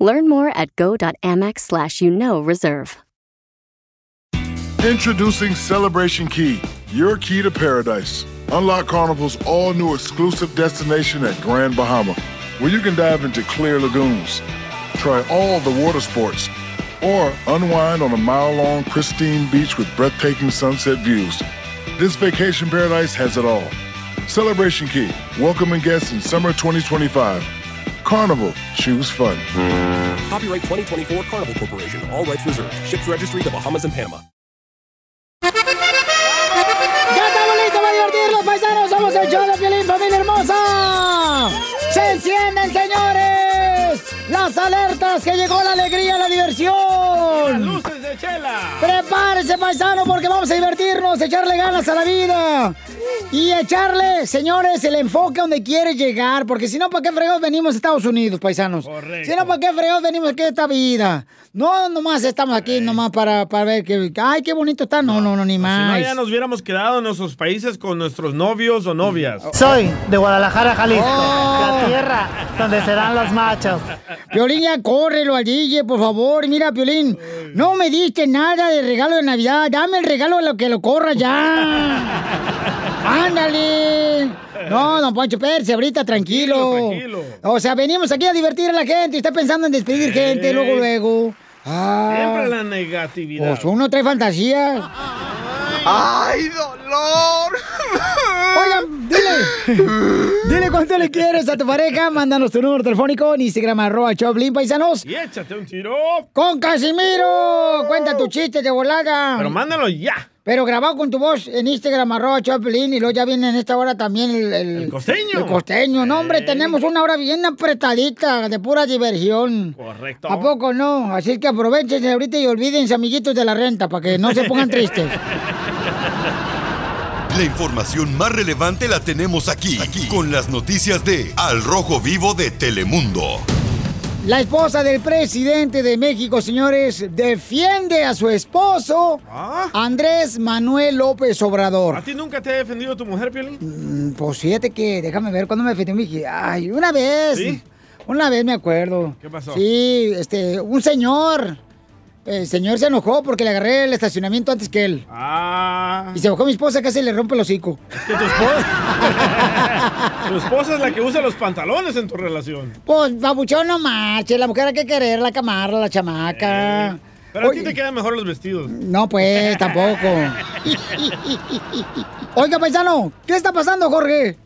Learn more at go.amex slash you know reserve. Introducing Celebration Key, your key to paradise. Unlock Carnival's all new exclusive destination at Grand Bahama, where you can dive into clear lagoons, try all the water sports, or unwind on a mile long pristine beach with breathtaking sunset views. This vacation paradise has it all. Celebration Key, welcoming guests in summer 2025. Carnival, choose fun. Copyright 2024 Carnival Corporation. All rights reserved. Ships registry the Bahamas and Panama. ¡Ya estamos listos para divertirnos, paisanos! ¡Somos el show de Piolín, familia hermosa! ¡Se encienden, señores! ¡Las alertas! ¡Que llegó la alegría, la diversión! luces de chela! ¡Prepárese, paisano, porque vamos a divertirnos, echarle ganas a la vida! Y echarle, señores, el enfoque donde quiere llegar, porque si no, ¿para qué fregados venimos a Estados Unidos, paisanos? Correcto. Si no, ¿para qué fregados venimos aquí a esta vida? No, nomás estamos aquí, nomás para, para ver que, ay, qué bonito está. No, no, no, ni Si no, más. ya nos hubiéramos quedado en nuestros países con nuestros novios o novias. Soy de Guadalajara, Jalisco, Oh. la tierra donde serán los machos. Piolín, ya córrelo al DJ, por favor. Mira, Piolín, no me diste nada de regalo de Navidad. Dame el regalo de lo que lo corra ya. ¡Ándale! No, don Poncho Pérez, ahorita tranquilo. Tranquilo, O sea, venimos aquí a divertir a la gente está pensando en despedir gente luego, luego. Ah, Siempre la negatividad. pues uno trae fantasías. ¡Ay, dolor! Dile. Dile cuánto le quieres a tu pareja. Mándanos tu número telefónico en Instagram, arroba Choplin, paisanos. Y échate un tiro. ¡Con Casimiro! Cuenta tu chiste de volada. Pero mándalo ya. Pero grabado con tu voz en Instagram, arroba Choplin, y luego ya viene en esta hora también el... El, costeño. El costeño. No, hombre, tenemos una hora bien apretadita, de pura diversión. Correcto. ¿A poco no? Así que aprovechen ahorita y olvídense, amiguitos, de la renta, para que no se pongan tristes. La información más relevante la tenemos aquí, aquí, con las noticias de Al Rojo Vivo de Telemundo. La esposa del presidente de México, señores, defiende a su esposo, Andrés Manuel López Obrador. ¿A ti nunca te ha defendido tu mujer, Piolín? Mm, Pues fíjate que, déjame ver, cuando me defendió mi hija. Ay, una vez. ¿Sí? Una vez me acuerdo. ¿Qué pasó? Sí, este, un señor. El señor se enojó porque le agarré el estacionamiento antes que él. Ah. Y se bajó mi esposa, casi le rompe el hocico. Que tu esposa. tu esposa es la que usa los pantalones en tu relación. Pues, babuchón, no marche. La mujer hay que querer, la camarra, la chamaca. Pero a ti te quedan mejor los vestidos. No, pues, tampoco. Oiga, paisano, ¿qué está pasando, Jorge?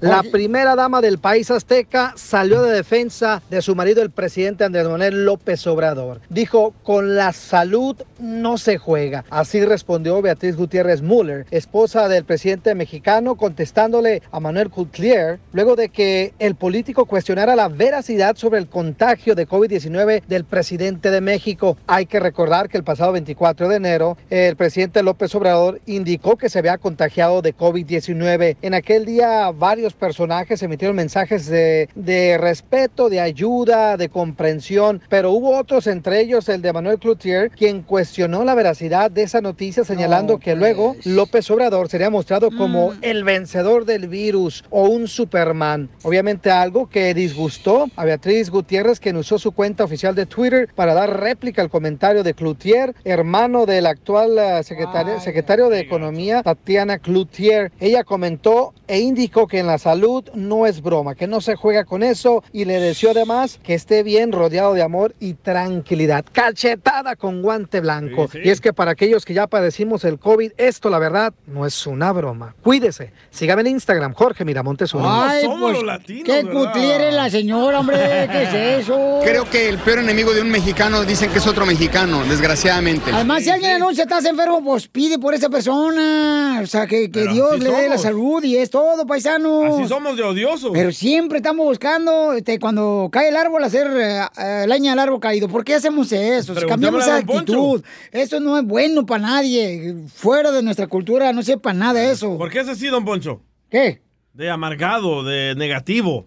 La primera dama del país azteca salió de defensa de su marido, el presidente Andrés Manuel López Obrador. Dijo, con la salud no se juega. Así respondió Beatriz Gutiérrez Müller, esposa del presidente mexicano, contestándole a Manuel Cutlier, luego de que el político cuestionara la veracidad sobre el contagio de COVID-19 del presidente de México. Hay que recordar que el pasado 24 de enero, el presidente López Obrador indicó que se había contagiado de COVID-19. En aquel día varios personajes emitieron mensajes de, de respeto, de ayuda, de comprensión, pero hubo otros, entre ellos el de Manuel Cloutier, quien cuestionó la veracidad de esa noticia, señalando que luego López Obrador sería mostrado como el vencedor del virus o un Superman. Obviamente algo que disgustó a Beatriz Gutiérrez, quien usó su cuenta oficial de Twitter para dar réplica al comentario de Cloutier, hermano del actual eh, secretario, secretario de Economía, Tatiana Cloutier. Ella comentó e indicó que en la salud no es broma, que no se juega con eso y le deseó además que esté bien rodeado de amor y tranquilidad. Cachetada con guante blanco. Sí, sí. Y es que para aquellos que ya padecimos el COVID, esto la verdad no es una broma. Cuídese. Sígame en Instagram, Jorge Miramontes uno. Ay, pues, qué cutliere la señora, hombre, ¿qué es eso? Creo que el peor enemigo de un mexicano dicen que es otro mexicano, desgraciadamente. Además, si alguien anuncia estás enfermo, pues pide por esa persona. O sea, que, que Dios le dé la salud y es todo. Todo, paisanos. Así somos de odiosos. Pero siempre estamos buscando, este, cuando cae el árbol, hacer eh, leña al árbol caído. ¿Por qué hacemos eso? Cambiamos esa actitud. Eso no es bueno para nadie. Fuera de nuestra cultura no sepa nada eso. ¿Por qué es así, don Poncho? ¿Qué? De amargado, de negativo.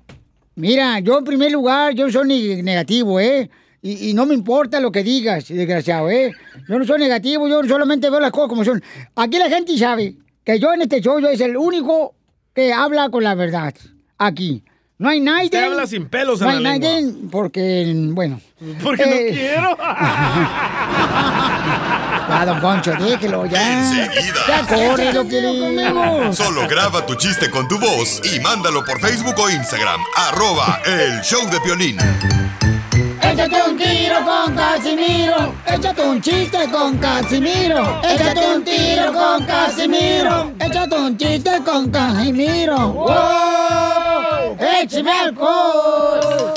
Mira, yo en primer lugar, yo no soy negativo, ¿eh? Y, y no me importa lo que digas, desgraciado, ¿eh? Yo no soy negativo, yo solamente veo las cosas como son. Aquí la gente sabe que yo en este show yo es el único que habla con la verdad. Aquí. No hay nadie. Usted habla sin pelos en no hay la lengua. nadie porque, bueno. Porque Eh, no quiero. Ya, don Poncho, déjelo, ya. Enseguida. Ya corre, lo que Solo graba tu chiste con tu voz y mándalo por Facebook o Instagram. Arroba el show de Piolín. Échate un tiro con Casimiro. Échate un chiste con Casimiro. Échate un tiro con Casimiro. Échate un chiste con Casimiro. ¡Wow! ¡Échame alcohol!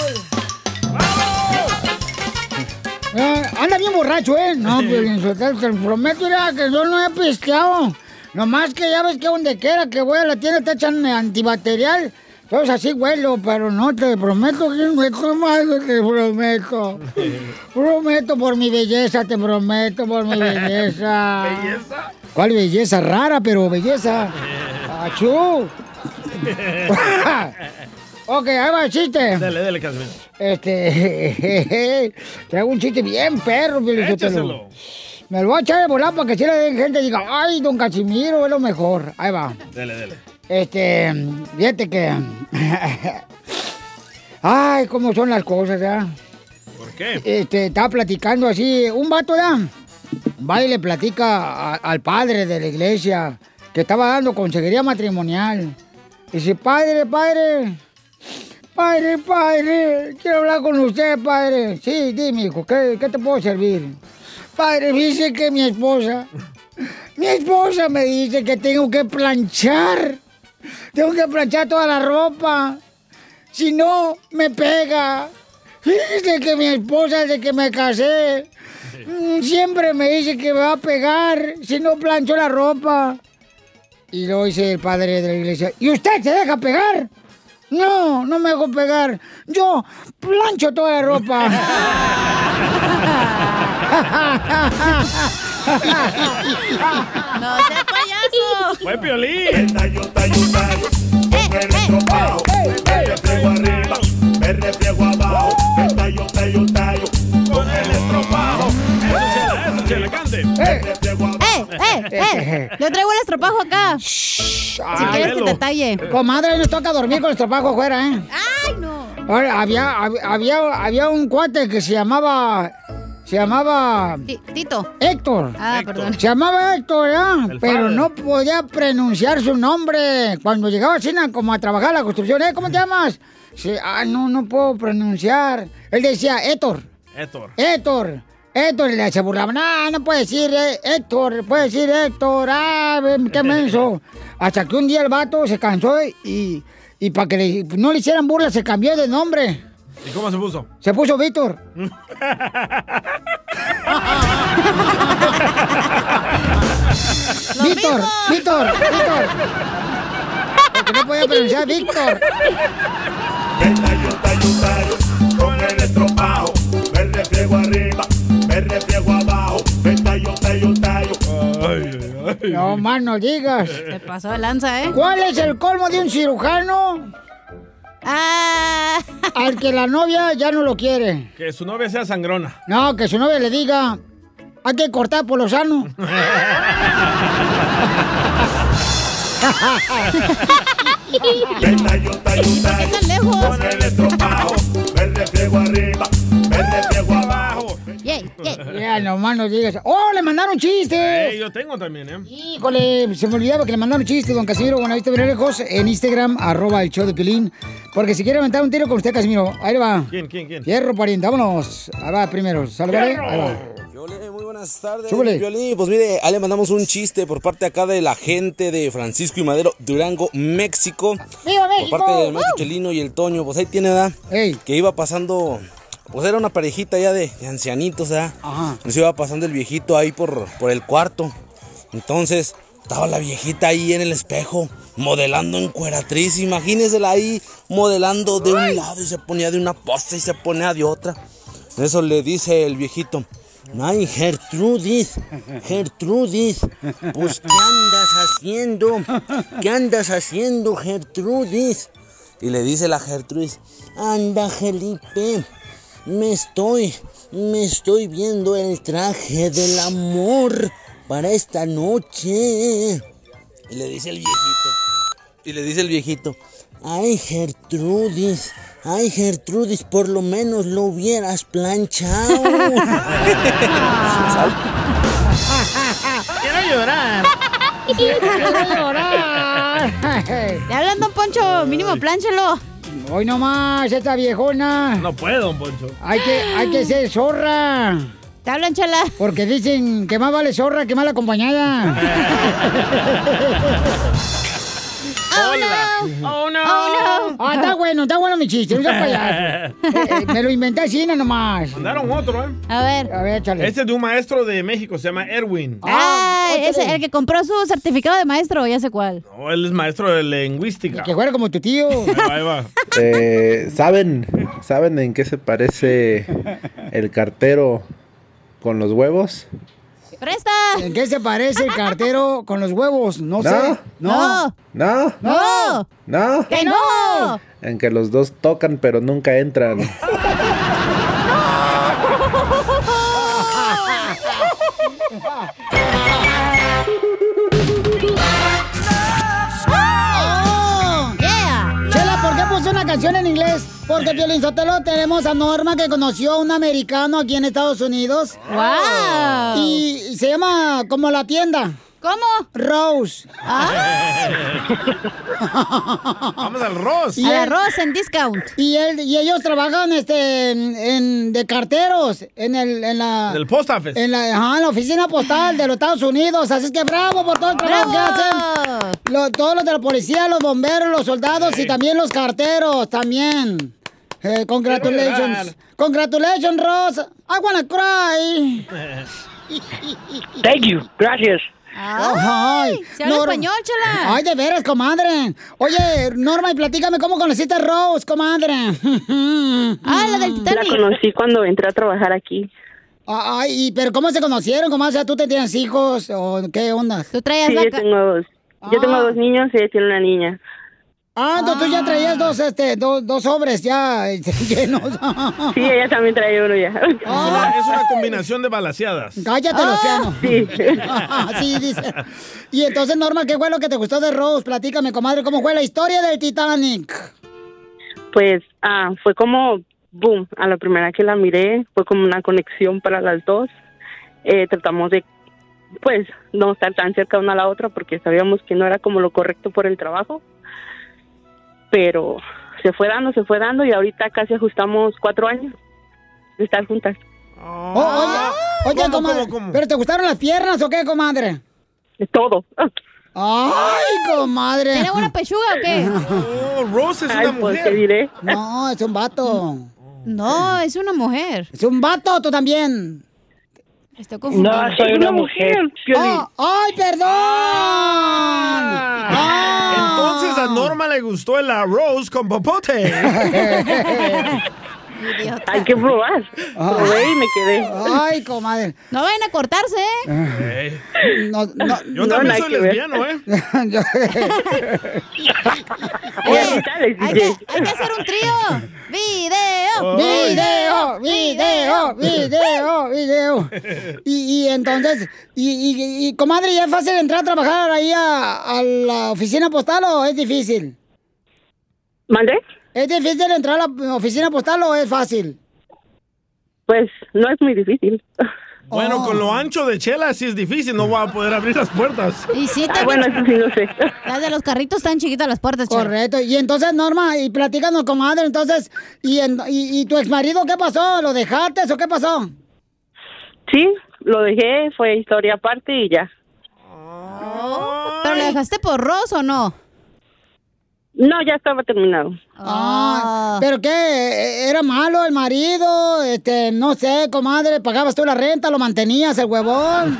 Eh, anda bien borracho, ¿eh? No, Piolín Sotelo, te prometo, mira, que yo no he pisteado. Nomás que ya ves que donde quiera que voy a la tienda te echan antibacterial. Entonces así huelo, pero no, te prometo que no he tomado, te prometo. Prometo por mi belleza, te prometo por mi belleza. ¿Belleza? ¿Cuál belleza? Rara, pero belleza. ¡Achú! ok, ahí va el chiste. Dele, dele, Casimiro. Este. Traigo un chiste bien perro. Échaselo. Me lo voy a echar de volar para que si la gente diga, ay, don Casimiro es lo mejor. Ahí va. Dele, dele. Este, fíjate que. Ay, cómo son las cosas, ¿ya? ¿Por qué? Este, estaba platicando así, un vato, ¿ya? Va y le platica a- al padre de la iglesia que estaba dando consejería matrimonial. Dice, padre, padre, padre, padre, quiero hablar con usted, padre. Sí, dime, hijo, ¿qué, qué te puedo servir? Padre, dice que mi esposa, mi esposa me dice que tengo que planchar. Tengo que planchar toda la ropa. Si no, me pega. Fíjese que mi esposa, desde que me casé, mm, siempre me dice que me va a pegar si no plancho la ropa. Y lo dice el padre de la iglesia, ¿y usted se deja pegar? No, no me dejo pegar. Yo plancho toda la ropa. ¡No ¡Fue Piolín! Me refriego abajo, me tallo, tallo, tallo, con el estropajo. Eso, chela, eso, chela, cante. ¡Eh, eh, eh! Yo traigo el estropajo acá. si quieres que te talle. Comadre, nos toca dormir con el estropajo afuera, ¿eh? ¡Ay, no! Ahora, había, hab- había, había un cuate que se llamaba. Se llamaba. Tito. Héctor. Ah, perdón. Se llamaba Héctor, ¿ya? El Pero padre. no podía pronunciar su nombre. Cuando llegaba a China, como a trabajar la construcción, ¿eh? ¿Cómo te llamas? Sí, ah, no, no puedo pronunciar. Él decía Héctor. Héctor. Héctor. Héctor, le se burlaba. No, no puede decir eh, Héctor, puede decir Héctor. Ah, qué menso. Hasta que un día el vato se cansó y, y para que le- no le hicieran burla se cambió de nombre. ¿Y cómo se puso? Se puso Víctor. Víctor, Víctor, Víctor. Porque no podía pronunciar Víctor. Con el estropajo, me refriego arriba, me refriego abajo, tallo, tallo, tallo. No más no digas. Te pasó de lanza, ¿eh? ¿Cuál es el colmo de un cirujano? Ah. Al que la novia ya no lo quiere. Que su novia sea sangrona. No, que su novia le diga, hay que cortar por lo sano. Tallo, tallo, tallo, con el estropajo, me refriego arriba, me refriego abajo. Nomás no digas. ¡Oh, le mandaron chistes! Eh, yo tengo también, ¿eh? Híjole, se me olvidaba que le mandaron chistes, don Casimiro Buenavista lejos en Instagram, arroba el show de Pilín. Porque si quiere aventar un tiro con usted, Casimiro, ahí le va. ¿Quién, quién, quién? Fierro, pariente, vámonos. Ahí va primero, salve, Fierro. ahí va. Muy buenas tardes. Piolín. Pues mire, ahí le mandamos un chiste por parte acá de la gente de Francisco y Madero, Durango, México. ¡Viva Por México! parte del maestro Chelino y el Toño, pues ahí tiene, ¿verdad? Que iba pasando, pues era una parejita ya de, de ancianitos, ¿verdad? Nos iba pasando el viejito ahí por, por el cuarto. Entonces, estaba la viejita ahí en el espejo, modelando en cueratriz. Imagínensela ahí modelando de un lado y se ponía de una posta y se ponía de otra. Eso le dice el viejito. Ay, Gertrudis, Gertrudis, pues ¿qué andas haciendo? ¿Qué andas haciendo, Gertrudis? Y le dice la Gertrudis, anda, Felipe, me estoy, me estoy viendo el traje del amor para esta noche. Y le dice el viejito, y le dice el viejito, ay, Gertrudis, ay, Gertrudis, por lo menos lo hubieras planchado. Quiero llorar. Quiero llorar. Le hablan, don Poncho, mínimo plánchelo. Hoy nomás, esta viejona. No puedo, don Poncho. Hay que, hay que ser zorra. Te hablan, chala. Porque dicen que más vale zorra que mal acompañada. Oh, no. Oh, no. Oh, no. Ah, está bueno, está bueno mi chiste, no. Eh, eh, me lo inventé así nomás. Mandaron otro, ¿eh? A ver. A ver, échale. Este es de un maestro de México, se llama Erwin. Ah, otro. ese, el que compró su certificado de maestro, ya sé cuál. No, él es maestro de lingüística. Que fuera como tu tío. Ahí va, ahí va. Eh, ¿saben, ¿Saben en qué se parece el cartero con los huevos? ¡Presta! ¿En qué se parece el cartero con los huevos? No, No. sé. No. ¿No? ¡No! ¿No? ¡Que no! En que los dos tocan pero nunca entran. canción en inglés? Porque Piolín Sotelo tenemos a Norma que conoció a un americano aquí en Estados Unidos. ¡Wow! Y se llama como la tienda. ¿Cómo? Rose. Vamos al Ross. Y Al arroz en discount. Y él y ellos trabajan este en, en- de carteros en el en la Del post office. en la, ajá, en la oficina postal de los Estados Unidos. Así es que bravo por todo el trabajo que hacen. Lo- todos los de la policía, los bomberos, los soldados y también los carteros también. Eh, congratulations. Congratulations, Ross. I wanna cry. Thank you. Gracias. Ay, ¿Se habla Norma. español, chala? Ay, de veras, comadre. Oye, Norma, y platícame cómo conociste a Rose, comadre. Ah, la del La Titanic. conocí cuando entré a trabajar aquí. Ay, y- pero ¿cómo se conocieron, comadre? O sea, ¿tú te tienes hijos o qué onda? Tú traías Sí, la yo tengo dos. Yo tengo Ah. dos niños y ella tiene una niña. Ah, entonces tú ya traías dos, este, dos, dos sobres ya este, llenos. Sí, ella también trae uno ya. Es una, es una combinación de balaseadas. Cállate, Luciano. Sí. sí, dice. Y entonces, Norma, ¿qué fue lo que te gustó de Rose? Platícame, comadre, ¿cómo fue la historia del Titanic? Pues ah, fue como, boom, a la primera que la miré, fue como una conexión para las dos. Eh, tratamos de, pues, no estar tan cerca una a la otra porque sabíamos que no era como lo correcto por el trabajo. Pero se fue dando, se fue dando y ahorita casi ajustamos cuatro años de estar juntas. Oh, oye, oye, ¿Cómo, comadre, cómo, cómo? ¿pero te gustaron las piernas o qué, comadre? De todo. Ay, comadre. ¿Tiene buena pechuga o qué? Oh, Rose es Ay, una pues, ¿qué mujer. diré? No, es un vato. No, es una mujer. Es un vato, tú también. Estoy confundida. No, soy una mujer. Oh, ¡Ay, perdón! Ah. A Norma le gustó el arroz con popote. Idiota. Hay que probar. Probé y me quedé. Ay, comadre. No vayan a cortarse, ¿eh? No, no, Yo No, también soy que ver. lesbiano, ¿eh? yo- Oye, Dale, hay que, hay que hacer un trío. ¡Video! Video, video, video, video. Y, y entonces, y, y, y, comadre, ¿ya es fácil entrar a trabajar ahí a, a la oficina postal o es difícil? ¿Mandé? ¿Es difícil entrar a la oficina postal o es fácil? Pues no es muy difícil. Bueno, Oh. con lo ancho de Chela sí es difícil, no voy a poder abrir las puertas. Y sí, Ah, bueno, eso sí no sé. Las de los carritos están chiquitas las puertas, chela. Correcto. Y entonces, Norma, y platícanos, comadre, entonces, ¿y, en- y, y tu exmarido qué pasó? ¿Lo dejaste o qué pasó? Sí, lo dejé, fue historia aparte y ya. ¿Pero le dejaste por Ross o no? No, ya estaba terminado. Ah, ¿Pero qué? ¿Era malo el marido? Este, no sé, comadre, ¿pagabas tú la renta? ¿Lo mantenías el huevón?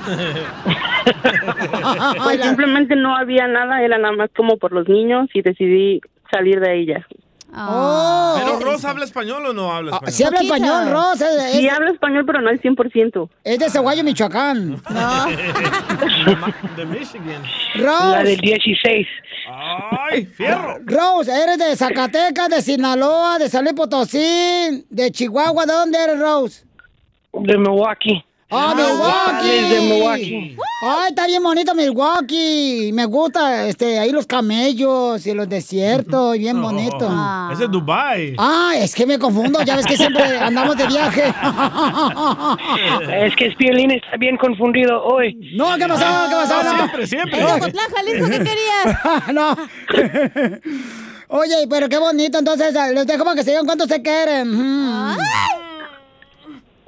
Pues simplemente no había nada, era nada más como por los niños y decidí salir de ella. Oh. ¿Pero Ross habla español o no habla español? Sí habla español, Ross. Es, Sí hablo español, pero no al 100%. es de Ceguayo, Michoacán. De Michigan. Rose. La del 16. ¡Ay, fierro! Rose, eres de Zacatecas, de Sinaloa, de San Luis Potosí, de Chihuahua. ¿De dónde eres, Rose? De Milwaukee. ¡Ah, Milwaukee! De Milwaukee. Ay, está bien bonito Milwaukee. Me gusta, este, ahí los camellos y los desiertos, bien bonito. Ese es Dubai. Ah, es que me confundo, ya ves que siempre andamos de viaje. Es que es Piolín está bien confundido hoy. No, ¿qué pasó? ¿Qué pasó? No, No. siempre, siempre. Jalisco, ¿qué querías? no. Oye, pero qué bonito, entonces, les dejo para que se digan cuánto se quieren. Mm.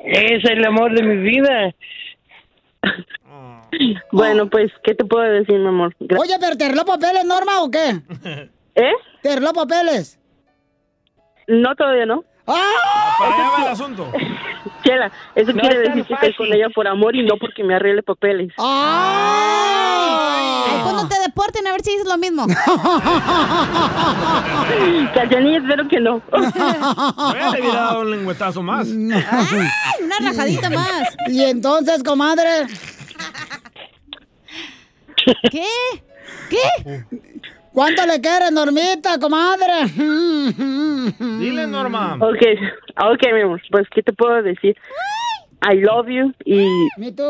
Es el amor de mi vida. Bueno, pues, ¿qué te puedo decir, mi amor? Gra- Oye, pero ¿te arregló papeles, Norma, o qué? ¿Eh? ¿Te arregló papeles? No, todavía no. ¡Ah! Para allá va el asunto. Chela, eso No quiere es decir que estoy con ella por amor y no porque me arregle papeles. ¡Ay! Ay, cuando te deporten, a ver si dices lo mismo. Cachanilla, espero que no. Bueno, le hubiera dado un lengüetazo más. Ay, una rajadita más. Y entonces, comadre, ¿Qué? ¿Qué? ¿Cuánto le quieres, Normita, comadre? Dile, Norma. Ok, ok, mi amor, pues, ¿qué te puedo decir? I love you y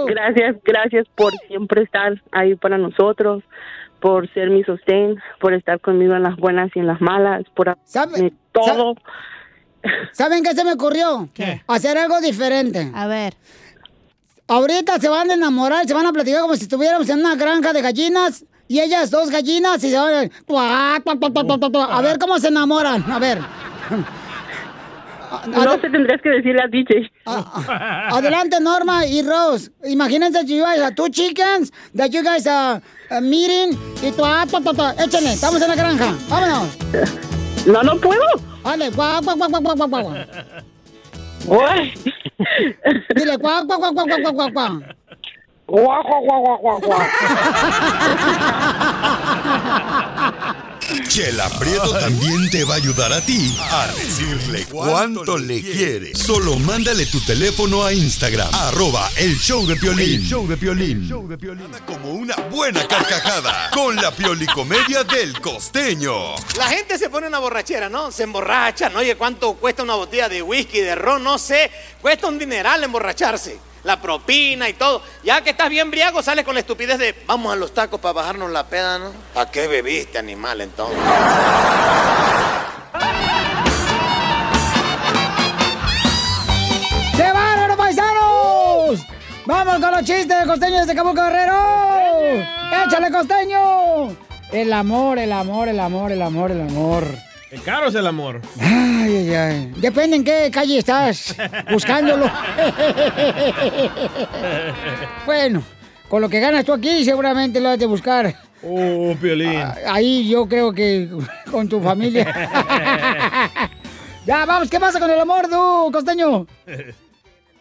gracias, gracias por siempre estar ahí para nosotros, por ser mi sostén, por estar conmigo en las buenas y en las malas, por ¿Sabe- hacerme todo. ¿Saben qué se me ocurrió? ¿Qué? Hacer algo diferente. A ver. Ahorita se van a enamorar, se van a platicar como si estuviéramos en una granja de gallinas. Y ellas dos gallinas y se van a... ver cómo se enamoran. A ver. No te tendrías que decirle a DJ. Adelante, Norma y Rose. Imagínense you guys are two chickens that you guys are uh, meeting. Y ah, tuá. échenle, estamos en la granja. Vámonos. No, no puedo. Dale, guau, guau, guau, guau, guau, guau. Dile, guau, guau, guau, guau, guau, guau, guau, guau. Guau, guau, guau, guau, guau, guau. Chela Prieto también te va a ayudar a ti a decirle cuánto le quiere. Solo mándale tu teléfono a Instagram, arroba el show de Piolín. El show de Piolín. Como una buena carcajada con la piolicomedia del costeño. La gente se pone una borrachera, ¿no? Se emborracha, ¿no? Oye, ¿cuánto cuesta una botella de whisky, de ron? No sé. Cuesta un dineral emborracharse. La propina y todo. Ya que estás bien briago, sales con la estupidez de vamos a los tacos para bajarnos la peda, ¿no? ¿A qué bebiste, animal, entonces? ¡Qué bárbaro, paisanos! ¡Vamos con los chistes de costeño de Cabuco Guerrero! ¡Échale, costeño! El amor, el amor, el amor, el amor, el amor. El caro es el amor. Ay, ay, ay. Depende en qué calle estás buscándolo. bueno, con lo que ganas tú aquí, seguramente lo has de buscar. Oh, Piolín. Ahí yo creo que con tu familia. ya, vamos, ¿qué pasa con el amor, tú, costeño?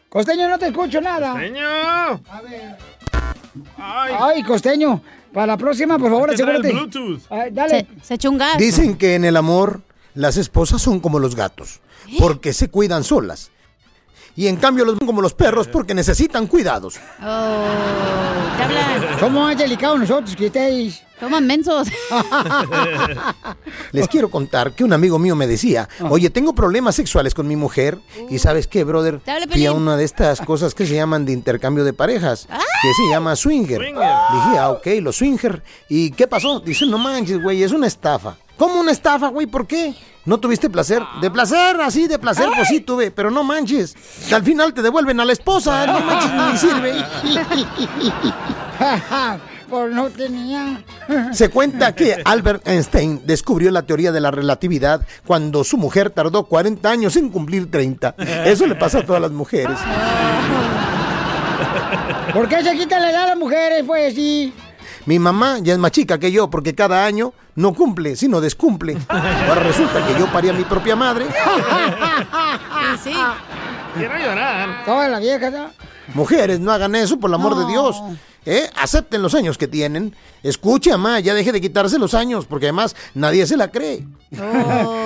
Costeño, no te escucho nada. Costeño. A ver. Ay. costeño. Para la próxima, por favor, asegúrate. Bluetooth. Ay, dale. Se echó un gas. Dicen que en el amor las esposas son como los gatos, porque se cuidan solas. Y en cambio los ven como los perros porque necesitan cuidados. Oh, ¿qué hablan? Somos más delicados nosotros que ustedes. Toman mensos. Les quiero contar que un amigo mío me decía, oye, tengo problemas sexuales con mi mujer. Y sabes qué, brother, fui a una de estas cosas que se llaman de intercambio de parejas, que se llama swinger. Swinger. Dije, ah, ok, los swinger. ¿Y qué pasó? Dice, no manches, güey, es una estafa. ¿Cómo una estafa, güey? ¿Por qué? ¿No tuviste placer? De placer, así, de placer, pues sí tuve, pero no manches. Al final te devuelven a la esposa, no manches, ni sirve. Pues no tenía. Se cuenta que Albert Einstein descubrió la teoría de la relatividad cuando su mujer tardó 40 años en cumplir 30. Eso le pasa a todas las mujeres. ¿Por qué se quita la edad a las mujeres, pues sí? Mi mamá ya es más chica que yo porque cada año no cumple, sino descumple. Ahora resulta que yo parí a mi propia madre. Sí, sí. Quiero llorar. Todas las viejas, ¿no? Mujeres, no hagan eso, por el amor No. de Dios. ¿Eh? Acepten los años que tienen. Escuche, mamá, ya deje de quitarse los años, porque además nadie se la cree.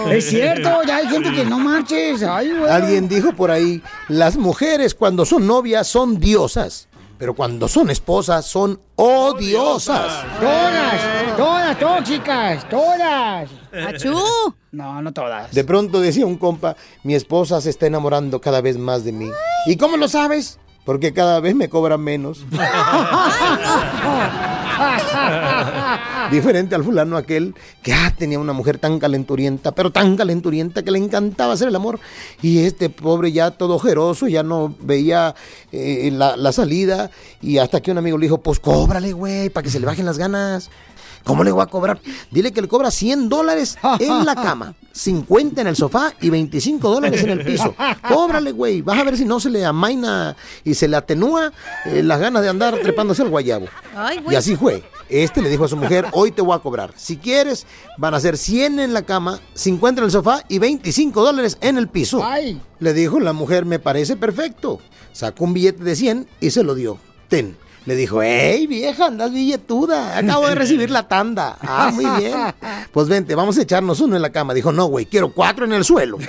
Es cierto, ya hay gente que no marches. Ay, güey. Alguien dijo por ahí, las mujeres cuando son novias son diosas, pero cuando son esposas son odiosas. Todas, todas tóxicas, todas. ¡Achú! No, no todas. De pronto decía un compa, mi esposa se está enamorando cada vez más de mí. ¿Y cómo lo sabes? Porque cada vez me cobran menos. Diferente al fulano aquel que ah, tenía una mujer tan calenturienta, pero tan calenturienta que le encantaba hacer el amor. Y este pobre ya todo ojeroso, ya no veía eh, la, salida. Y hasta que un amigo le dijo, pues cóbrale, güey, para que se le bajen las ganas. ¿Cómo le voy a cobrar? Dile que le cobra 100 dólares en la cama, 50 en el sofá y 25 dólares en el piso. Cóbrale, güey. Vas a ver si no se le amaina y se le atenúa eh, las ganas de andar trepándose al guayabo. Ay, Y así fue. Este le dijo a su mujer, hoy te voy a cobrar. Si quieres, van a ser 100 en la cama, 50 en el sofá y 25 dólares en el piso. Ay. Le dijo la mujer, me parece perfecto. Sacó un billete de 100 y se lo dio. Ten. Le dijo, hey vieja, andas billetuda. Acabo de recibir la tanda. Ah, muy bien. Pues vente, vamos a echarnos uno en la cama. Dijo, no, güey, quiero cuatro en el suelo.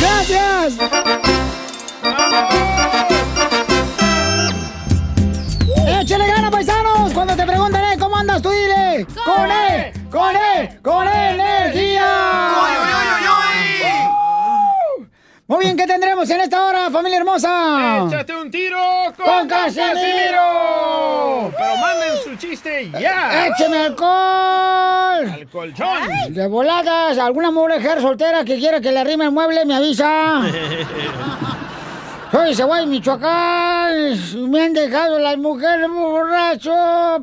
¡Gracias! ¡Échale gana, paisanos! Cuando te pregunten, eh, ¿cómo andas tú? Dile, ¡con E! ¡Con E! ¡Con energía! Muy bien, ¿qué tendremos en esta hora, familia hermosa? ¡Échate un tiro con, ¡Con Casimiro! Casimiro! Pero manden su chiste ya. ¡Écheme alcohol! Al colchón. De voladas, alguna mujer soltera que quiera que le arrime el mueble, me avisa. Soy Ceguay, Michoacán. Me han dejado las mujeres muy borracho,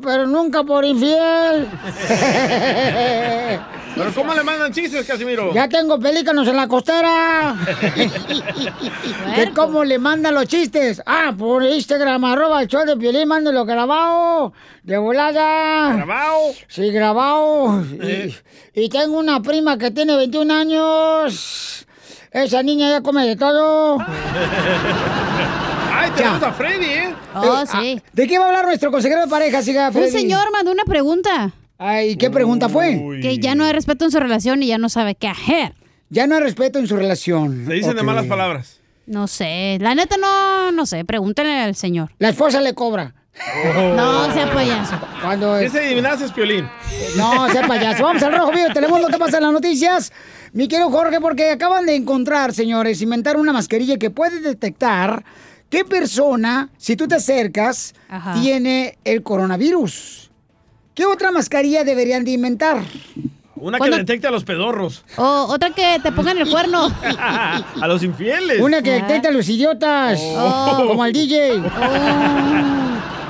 pero nunca por infiel. Pero ¿cómo le mandan chistes, Casimiro? Ya tengo pelícanos en la costera. ¿De cómo le mandan los chistes? Ah, por Instagram, arroba el show de Piolín, mándalo grabado, de volada. ¿Grabado? Sí, grabado. Y, y tengo una prima que tiene 21 años. Esa niña ya come de todo. Ay, tenemos a Freddy, ¿eh? Oh, Eh, sí. ah, ¿De qué va a hablar nuestro consejero de pareja, siga, Un Freddy? señor mandó una pregunta. Ay, ¿qué pregunta fue? Que ya no hay respeto en su relación y ya no sabe qué hacer. Ya no hay respeto en su relación. Le dicen de malas palabras. No sé. La neta no, no sé. Pregúntale al señor. La esposa le cobra. No, sea payaso. Cuando es Piolín. No, sea payaso. Vamos al rojo vivo. Tenemos lo que pasa en las noticias. Mi querido Jorge, porque acaban de encontrar, señores, inventar una mascarilla que puede detectar qué persona, si tú te acercas, Ajá. tiene el coronavirus. ¿Qué otra mascarilla deberían de inventar? Una ¿Cuándo? que detecte a los pedorros. O otra que te pongan el cuerno. a los infieles. Una que detecta a los idiotas, Oh. como al DJ.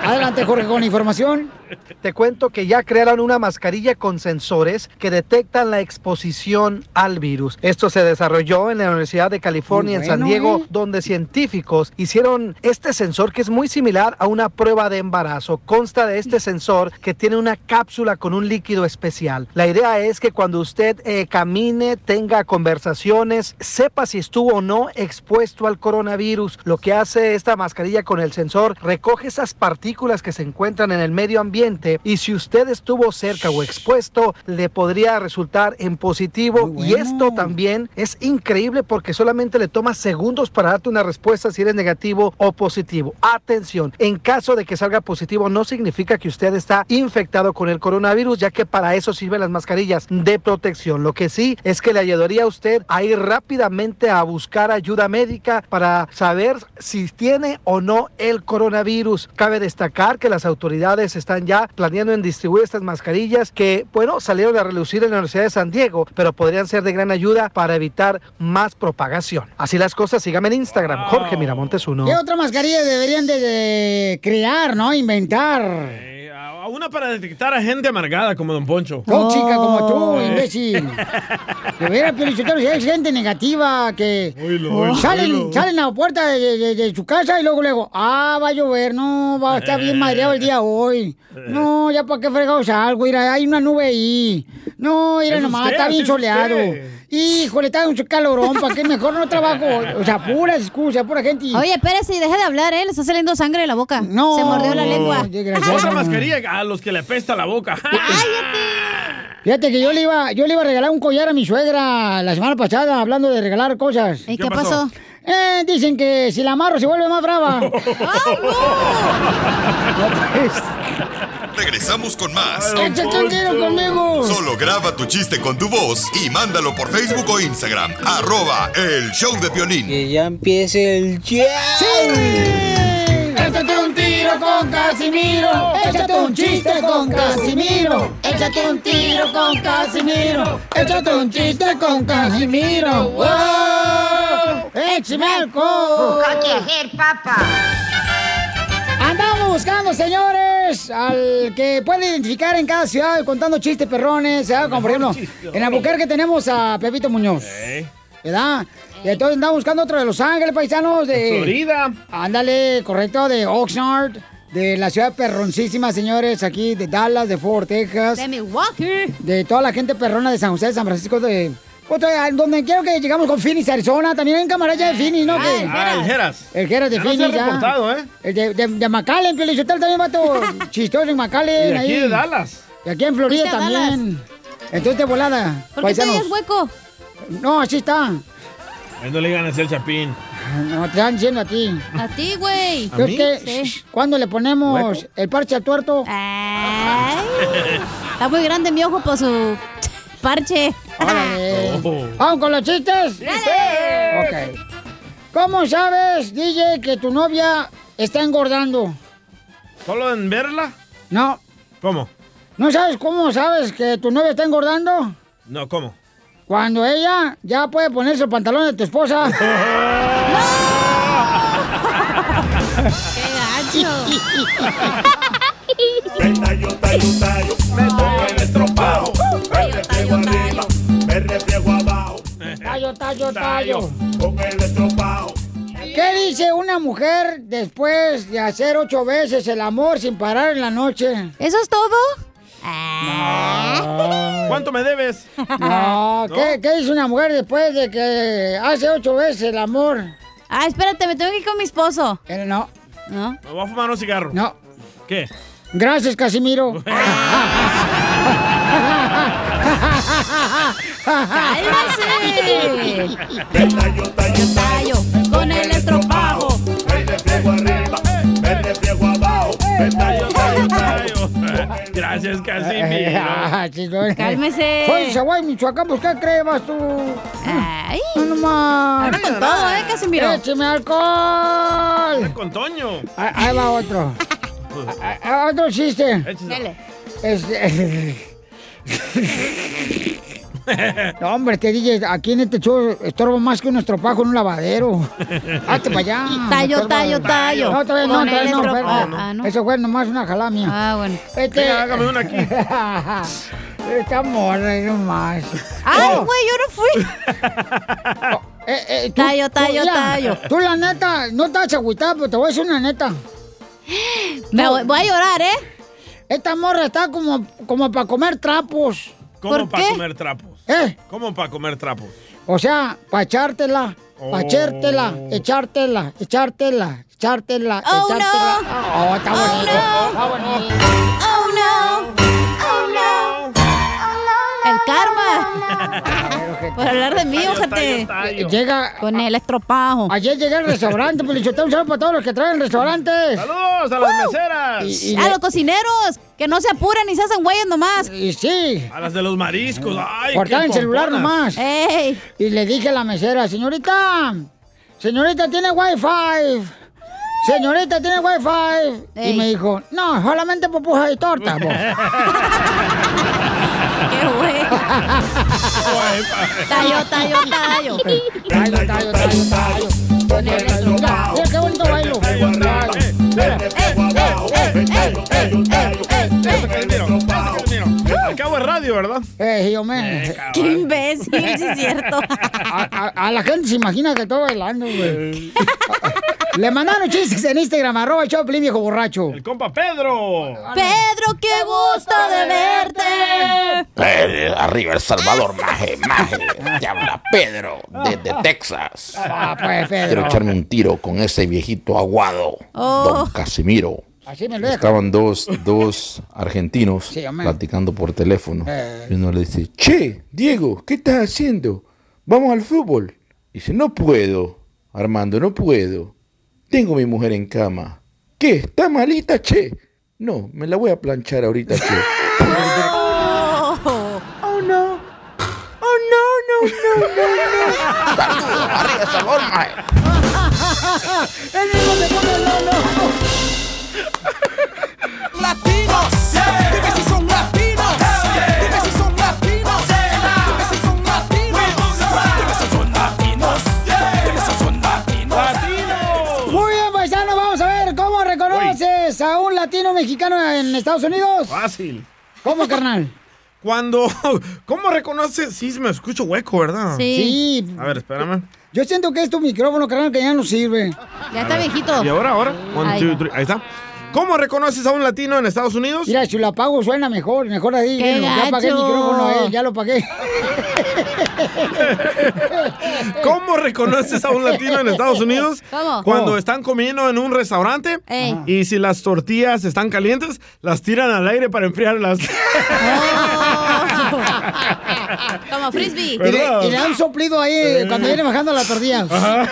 Adelante, Jorge, con la información. Te cuento que ya crearon una mascarilla con sensores que detectan la exposición al virus. Esto se desarrolló en la Universidad de California en San Diego, ¿eh? donde científicos hicieron este sensor que es muy similar a una prueba de embarazo. Consta de este sensor que tiene una cápsula con un líquido especial. La idea es que cuando usted eh, camine, tenga conversaciones, sepa si estuvo o no expuesto al coronavirus. Lo que hace esta mascarilla con el sensor recoge esas partículas que se encuentran en el medio ambiente y si usted estuvo cerca o expuesto, le podría resultar en positivo. Y esto también es increíble porque solamente le toma segundos para darte una respuesta si eres negativo o positivo. Atención, en caso de que salga positivo no significa que usted está infectado con el coronavirus, ya que para eso sirven las mascarillas de protección. Lo que sí es que le ayudaría a usted a ir rápidamente a buscar ayuda médica para saber si tiene o no el coronavirus. Cabe destacar que las autoridades están ya planeando en distribuir estas mascarillas que, bueno, salieron a relucir en la Universidad de San Diego, pero podrían ser de gran ayuda para evitar más propagación. Así las cosas, sígame en Instagram, Jorge Miramontes uno. ¿Qué otra mascarilla deberían de, de crear, no? Inventar. Eh, a una para detectar a gente amargada como Don Poncho. Tóxica como tú, Eh. imbécil. De veras, Piolichotero, si hay gente negativa que salen, salen a la puerta de, de- de su casa y luego luego, ah, va a llover, no, va a estar bien madreado el día hoy. No, ya para qué fregados algo, mira, hay una nube ahí. No, mira nomás, usted, está bien soleado. usted. Híjole, está un calorón, ¿para qué mejor no trabajo? O sea, puras excusas, pura gente. Oye, espérese y deja de hablar, ¿eh? Le está saliendo sangre de la boca. No. Se mordió la lengua. Esa mascarilla a los que le apesta la boca. Fíjate que yo le iba, yo le iba a regalar un collar a mi suegra la semana pasada, hablando de regalar cosas. ¿Y qué ¿Qué pasó? Eh, dicen que si la amarro se vuelve más brava. Regresamos con más. Échate un tiro conmigo. Solo graba tu chiste con tu voz y mándalo por Facebook o Instagram. Arroba el show de violín. Que ya empiece el ¡Sí! Échate un tiro con Casimiro. Échate un chiste con Casimiro. Échate un tiro con Casimiro. Échate un chiste con Casimiro. ¡Wow! ¡Échame alcohol! papa. Andamos buscando, señores, al que puede identificar en cada ciudad contando chistes perrones, ¿verdad? Como por ejemplo, en Albuquerque tenemos a Pepito Muñoz, ¿verdad? Y entonces andamos buscando otro de Los Ángeles, paisanos, de... Florida. Ándale, correcto, de Oxnard, de la ciudad perroncísima, señores, aquí de Dallas, de Fort Worth, Texas. De Milwaukee. De toda la gente perrona de San José, de San Francisco, de... Pues, de- donde quiero que llegamos con Phoenix, Arizona. También hay un camarada de Phoenix, ¿no? Ah, Que- el Geras. Ah, el Geras. El Geras de Ya no se ha Phoenix, ya. reportado, ¿eh? El de, de, de McAllen, Piolichotel también vato chistoso en Y McAllen. de aquí ahí. de Dallas. Y aquí en Florida ¿Fuiste a también. Entonces de volada. ¿Por qué paisanos. tenías hueco? No, así está. Ahí no le ganas el chapín. No, te están diciendo a ti. A ti, güey. ¿qué? Sí. ¿Cuándo le ponemos el parche al tuerto? Ay, está muy grande mi ojo por su parche. Oh. ¿Vamos con los chistes? Dale. Ok. ¿Cómo sabes, DJ, que tu novia está engordando? ¿Solo en verla? No. ¿Cómo? ¿No sabes cómo sabes que tu novia está engordando? No, ¿cómo? Cuando ella ya puede ponerse el pantalón de tu esposa. ¡Qué gacho! refriego abajo, Tallo, tallo, tallo. con el estropajo. ¿Qué dice una mujer después de hacer ocho veces el amor sin parar en la noche? ¿Eso es todo? ¿Cuánto me debes? No, ¿qué, qué dice una mujer después de que hace ocho veces el amor? Ah, espérate, me tengo que ir con mi esposo. Eh, no, ¿No? Me voy a fumar un cigarro. no. ¿Qué? Gracias, Casimiro. ¡Cálmase! Me tallo, tallo, Tallo, con el estropajo. me refriego arriba, me refriego abajo, tallo, tallo, tallo. Gracias, Casimiro. Ah. Cálmese. Soy Zaguay, Michoacán, pues ¿qué crees vas tú? Ay. No nomás. Anda con todo, ¿eh, Casimiro? ¡Écheme alcohol! Con Toño. Ahí, ahí va otro. Otro chiste. Dale. Este... No, hombre, te dije, aquí en este show estorbo más que un estropajo en un lavadero. Hazte para allá. Tallo, tallo, tallo. No, todavía no, todavía no. espérate. Ah, ¿no? Eso fue nomás una jalamia. Ah, bueno. Este... Venga, hágame una aquí. Esta morra nomás. Ay, Oh, güey, yo no fui. eh, eh, tú- Tallo, tallo, tú, tallo. Tú, la neta, no estás agüitada, pero te voy a decir una neta. Me voy, voy a llorar, ¿eh? Esta morra está como, como para comer trapos. ¿Cómo ¿Por para comer trapos? ¿Eh? ¿Cómo para comer trapos? O sea, para echártela, Oh. para echártela, echártela, echártela, echártela, Oh, echártela. no. Oh, está Oh, bonito, no. está bonito. Oh, no. Oh, no. El karma. Por hablar de mí, ojete. Llega, Con el estropajo. ayer llegué al restaurante, pues le un saludo para todos los que traen restaurantes. ¡Saludos a las meseras! Y, y A le- los cocineros, que no se apuren y se hacen güeyes nomás. y sí, A las de los mariscos. ¡Ay, cortar el celular nomás. ¡Ey! Y le dije a la mesera, señorita, señorita, ¿tiene wifi? Señorita, ¿tiene wifi? Y Ey. me dijo, no, solamente pupuja y torta. po". ¡Qué güey! Tallo, tallo, tallo. Tallo, tallo, tallo, tallo. Mira qué bonito bailo. Tallo, me radio, ¿verdad? Eh, yo me... Qué imbécil, sí es cierto. A, a- a la gente se imagina que estoy bailando, güey. Le mandaron chistes en Instagram, arroba el Choplin, viejo borracho. El compa Pedro. Pedro, qué gusto de verte. Eh, arriba El Salvador, maje, maje. Te habla Pedro, desde Texas. Ah, pues, Quiero Pedro. echarme un tiro con ese viejito aguado, Oh. don Casimiro. Así me lo deja. Estaban dos, dos argentinos Sí, platicando por teléfono. Eh. Y uno le dice, che, Diego, ¿qué estás haciendo? Vamos al fútbol. dice, no puedo, Armando, no puedo. Tengo mi mujer en cama. ¿Qué? ¿Está malita, che? No, me la voy a planchar ahorita, che. Oh, oh no. Oh no, no, no, no, no. Saludos, arriba El Salvador, maje. ¡El mismo se pone Lolo! Latinos, dime si son latinos, dime si son latinos, dime si son latinos, dime si son latinos, dime si son latinos. Muy bien, paisano, vamos a ver cómo reconoces a un latino mexicano en Estados Unidos. Fácil. ¿Cómo, carnal? Cuando. ¿Cómo reconoces? Sí, me escucho hueco, ¿verdad? Sí. A ver, espérame. Yo siento que es tu micrófono, carnal, que ya no sirve. Ya está viejito. ¿Y ahora, ahora? One, Ahí. two, three. Ahí está. ¿Cómo reconoces a un latino en Estados Unidos? Mira, si lo apago suena mejor, mejor ahí. ¡Qué ya apagué el gacho! micrófono, eh, ya lo apagué. ¿Cómo reconoces a un latino en Estados Unidos? ¿Cómo? Cuando ¿Cómo? están comiendo en un restaurante Ey. y si las tortillas están calientes, las tiran al aire para enfriarlas. Como frisbee. Y le, y le dan un soplido ahí eh, cuando viene bajando la tortilla. ¡Ay,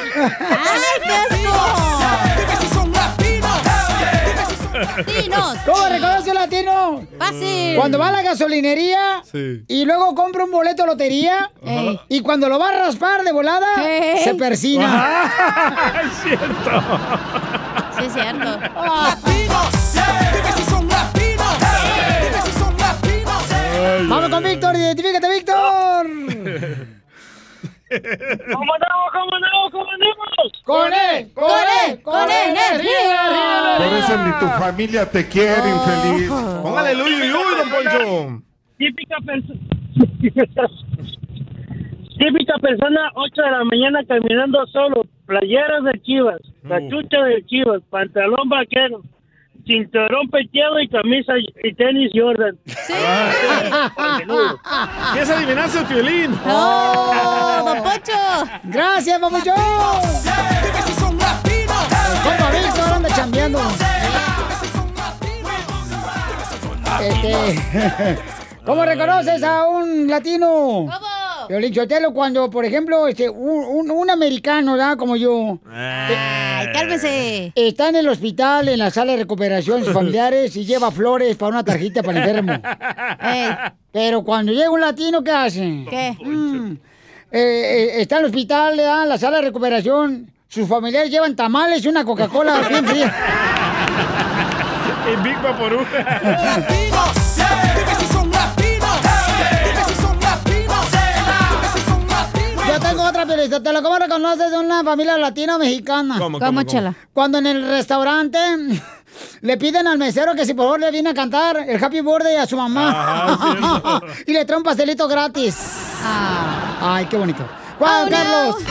Latinos. ¿Cómo reconoce un latino? Fácil. Cuando va a la gasolinería Sí. y luego compra un boleto de lotería Ey. y cuando lo va a raspar de volada, Ey. se persina. es cierto. Sí, es cierto. latinos, dime si son latinos, dime si son latinos. Vamos con Víctor, identifícate, Víctor. ¿Cómo no? ¿Cómo no? ¿Cómo andamos? Con él, con él, con energía. Por eso ni tu familia te quiere, infeliz. Póngale el uy, uy, uy, don Poncho. Típica persona. Típica persona, 8 de la mañana caminando solo, playeras de chivas, cachucha de chivas, pantalón vaquero, cinturón peteado y camisa y tenis Jordan. ¿Qué es adivinarse el violín? ¡No, don Pocho! Gracias, latinos, Compa Víctor anda chambeando. Este, ¿Cómo reconoces a un latino? ¿Cómo? Violín Sotelo, cuando, por ejemplo, este, un, un- un americano, ¿verdad? Como yo, Ay, cálmese. está en el hospital, en la sala de recuperación, sus familiares, y lleva flores para una tarjeta para el enfermo. Ey, Pero cuando llega un latino, ¿qué hace? ¿Qué? Mm, eh, eh, está en el hospital, ¿verdad? en la sala de recuperación, sus familiares llevan tamales y una Coca-Cola bien fría. Y Big Vaporú. Pelizotelo. ¿Cómo reconoces una familia latina o mexicana? ¿Cómo, ¿Cómo, chela? Cuando en el restaurante le piden al mesero que si por favor le viene a cantar el Happy Birthday a su mamá. Ajá, y le trae un pastelito gratis. Ah. Ay, qué bonito. Juan Oh, Carlos. no.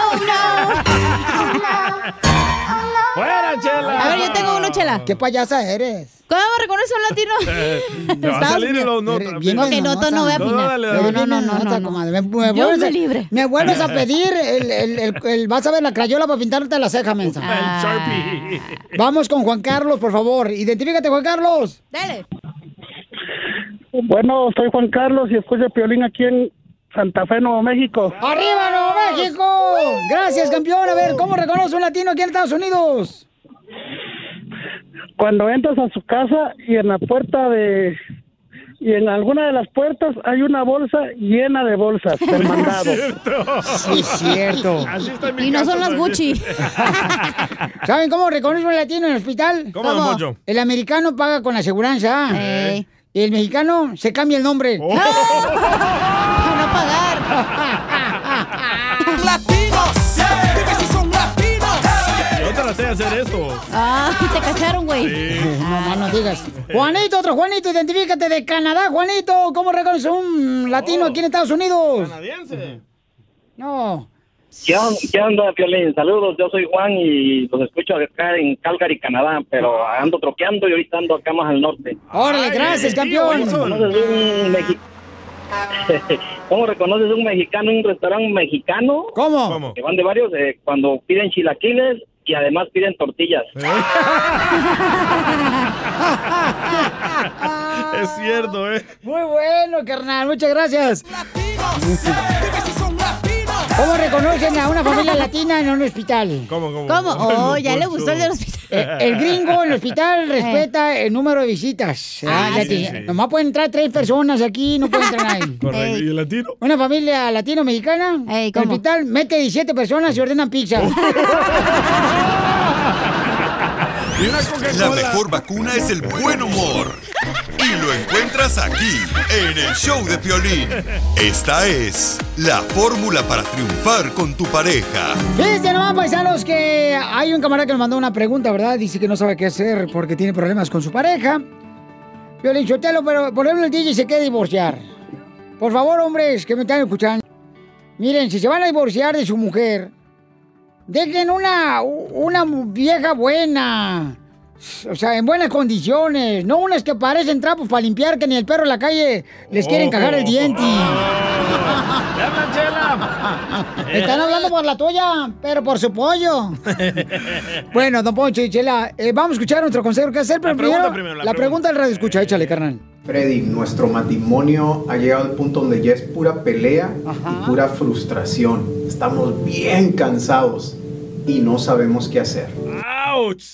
Oh, no. ¡Fuera, chela! A ver, yo tengo uno, chela. ¿Qué payasa eres? ¿Cómo reconoce a un latino? Eh, me va a salir y lo no. Bien Ok, no, no, no voy a No, opinar. No, dale. no, no, no, no. Me, me Dios vuelves me a- libre. Me vuelves a pedir el, el, el, el- vas a ver la crayola para pintarte la ceja, mensa. El Ah. Sharpie. Vamos con Juan Carlos, por favor. Identifícate, Juan Carlos. Dale. Bueno, soy Juan Carlos y escucho Piolín aquí en Santa Fe, Nuevo México. ¡Arriba, Nuevo México! Gracias, campeón. A ver, ¿cómo reconoce un latino aquí en Estados Unidos? Cuando entras a su casa y en la puerta de... Y en alguna de las puertas hay una bolsa llena de bolsas del mandado. Sí, es cierto. Así está en mi Y no casa son las también. Gucci. ¿Saben cómo reconoce un latino en el hospital? ¿Cómo, don Poncho? El americano paga con la aseguranza. Y el mexicano se cambia el nombre. Oh. Latinos, dime si son latinos, Yo traté de hacer eso. Ah, te cacharon, güey. No más no digas. Juanito, otro Juanito, identifícate de Canadá, Juanito. ¿Cómo reconoce un latino aquí en Estados Unidos? Canadiense. No. ¿Qué onda, ¿Qué onda, Piolín? Saludos, yo soy Juan y los escucho acá en Calgary, Canadá, pero ando troqueando y ahorita ando acá más al norte. Órale, gracias, campeón. ¿Conoces un mexi- ¿Cómo reconoces un mexicano en un restaurante mexicano? ¿Cómo? Que van de varios, eh, cuando piden chilaquiles y además piden tortillas. Es cierto, ¿eh? Muy bueno, carnal, muchas gracias. ¿Cómo reconocen a una familia latina en un hospital? ¿Cómo, cómo? ¿Cómo? Oh, ya le gustó el del hospital. Eh, el gringo en el hospital respeta el número de visitas. Ah, Ah, sí, lati- sí. Nomás pueden entrar tres personas aquí, no pueden entrar nadie. Correcto. ¿Y el latino? Una familia latino-mexicana en el hospital mete 17 personas y ordenan pizza. La mejor vacuna es el buen humor. Y lo encuentras aquí, en el show de Piolín. Esta es la fórmula para triunfar con tu pareja. Fíjense nomás, paisanos, que hay un camarada que nos mandó una pregunta, ¿verdad? Dice que no sabe qué hacer porque tiene problemas con su pareja. Violín Sotelo, pero por ejemplo el DJ se quiere divorciar. Por favor, hombres que me están escuchando. Miren, si se van a divorciar de su mujer, dejen una, una vieja buena. O sea, en buenas condiciones. No unas que parecen trapos para limpiar que ni el perro en la calle les quieren cagar el diente. Están hablando por la tuya, pero por su pollo. Bueno, don Poncho y Chela, eh, vamos a escuchar nuestro consejo. ¿Qué hacer? Pero pregunta primero, primero, la la pregunta del radio escucha, échale, carnal. Freddy, nuestro matrimonio ha llegado al punto donde ya es pura pelea y pura frustración. Estamos bien cansados y no sabemos qué hacer.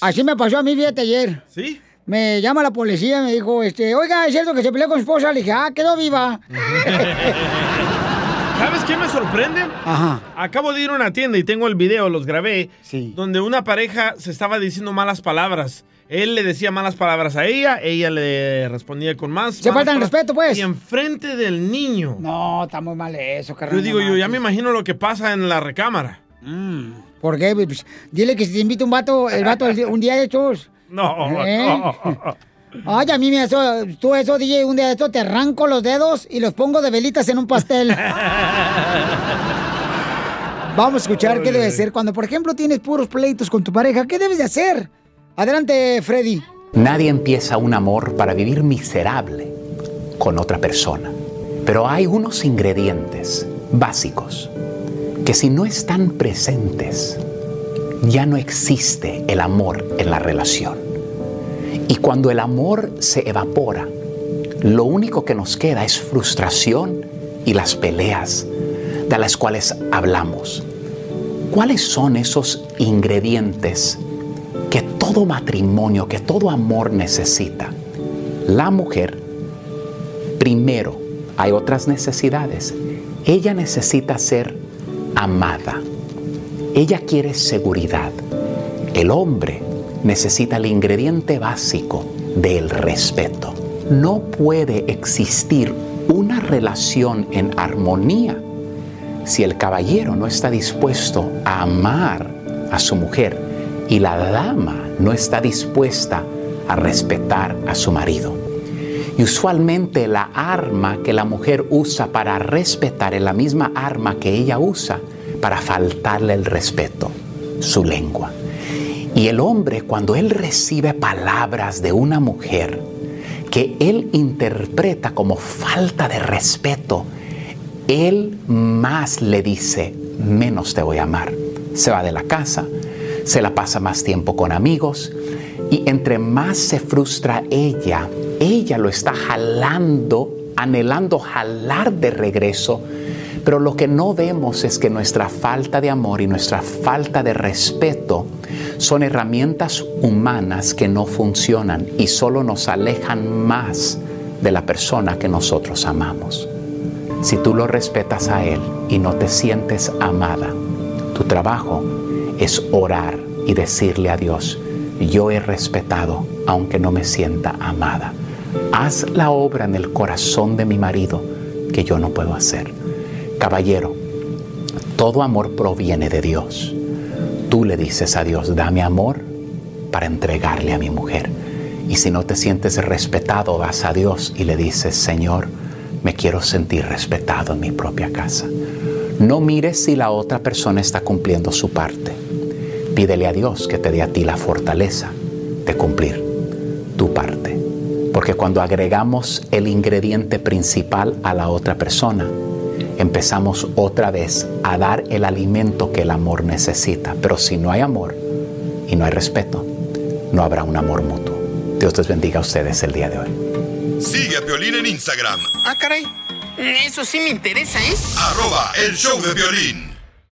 Así me pasó a mí, fíjate, ayer. ¿Sí? Me llama la policía y me dijo, este, oiga, ¿es cierto que se peleó con su esposa? Le dije, ah, quedó viva. ¿Sabes qué me sorprende? Ajá. Acabo de ir a una tienda y tengo el video, los grabé, donde una pareja se estaba diciendo malas palabras. Él le decía malas palabras a ella, ella le respondía con más. Se faltan respeto, pues. Y enfrente del niño. No, está muy mal eso, carnal. Yo digo, yo ya me imagino lo que pasa en la recámara. ¿Por qué? Pues, dile que si te invita un vato, el vato un día de estos. No, ¿Eh? no. Ay, a mí me eso, tú eso, DJ, un día de esto te arranco los dedos y los pongo de velitas en un pastel. Vamos a escuchar qué debe ser cuando, por ejemplo, tienes puros pleitos con tu pareja. ¿Qué debes de hacer? Adelante, Freddy. Nadie empieza un amor para vivir miserable con otra persona. Pero hay unos ingredientes básicos que si no están presentes, ya no existe el amor en la relación. Y cuando el amor se evapora, lo único que nos queda es frustración y las peleas de las cuales hablamos. ¿Cuáles son esos ingredientes que todo matrimonio, que todo amor necesita? La mujer, primero, hay otras necesidades. Ella necesita ser amada. Ella quiere seguridad. El hombre necesita el ingrediente básico del respeto. No puede existir una relación en armonía si el caballero no está dispuesto a amar a su mujer y la dama no está dispuesta a respetar a su marido. Y usualmente la arma que la mujer usa para respetar es la misma arma que ella usa para faltarle el respeto, su lengua. Y el hombre, cuando él recibe palabras de una mujer que él interpreta como falta de respeto, él más le dice, menos te voy a amar. Se va de la casa, se la pasa más tiempo con amigos y entre más se frustra ella, ella lo está jalando, anhelando jalar de regreso, pero lo que no vemos es que nuestra falta de amor y nuestra falta de respeto son herramientas humanas que no funcionan y solo nos alejan más de la persona que nosotros amamos. Si tú lo respetas a Él y no te sientes amada, tu trabajo es orar y decirle a Dios, yo he respetado aunque no me sienta amada. Haz la obra en el corazón de mi marido que yo no puedo hacer. Caballero, todo amor proviene de Dios. Tú le dices a Dios, dame amor para entregarle a mi mujer. Y si no te sientes respetado, vas a Dios y le dices, Señor, me quiero sentir respetado en mi propia casa. No mires si la otra persona está cumpliendo su parte. Pídele a Dios que te dé a ti la fortaleza de cumplir tu parte. Porque cuando agregamos el ingrediente principal a la otra persona, empezamos otra vez a dar el alimento que el amor necesita. Pero si no hay amor y no hay respeto, no habrá un amor mutuo. Dios les bendiga a ustedes el día de hoy. Sigue a Piolín en Instagram, Ah, caray. Eso sí me interesa, ¿eh? arroba el show de violín.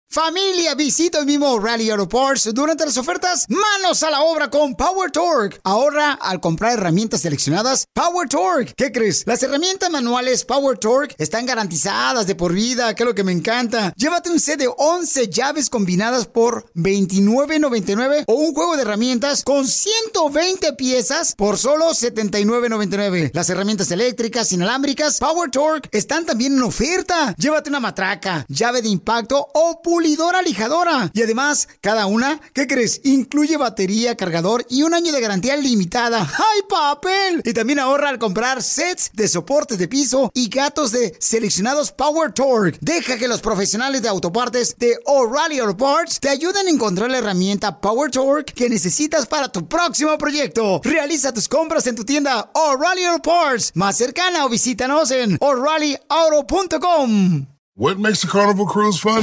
Familia, visita el mismo Rally Auto Parts durante las ofertas. Manos a la obra con Power Torque. Ahorra al comprar herramientas seleccionadas Power Torque. ¿Qué crees? Las herramientas manuales Power Torque están garantizadas de por vida, que es lo que me encanta. Llévate un set de 11 llaves combinadas por $29.99 o un juego de herramientas con 120 piezas por solo $79.99. Las herramientas eléctricas inalámbricas Power Torque están también en oferta. Llévate una matraca, llave de impacto o lijadora. Y además, cada una, ¿qué crees? Incluye batería, cargador y un año de garantía limitada. ¡Ay, papel! Y también ahorra al comprar sets de soportes de piso y gatos de seleccionados Power Torque. Deja que los profesionales de autopartes de O'Reilly Auto Parts te ayuden a encontrar la herramienta Power Torque que necesitas para tu próximo proyecto. Realiza tus compras en tu tienda O'Reilly Auto Parts más cercana o visítanos en o'ReillyAuto.com. What makes a carnival cruise fun?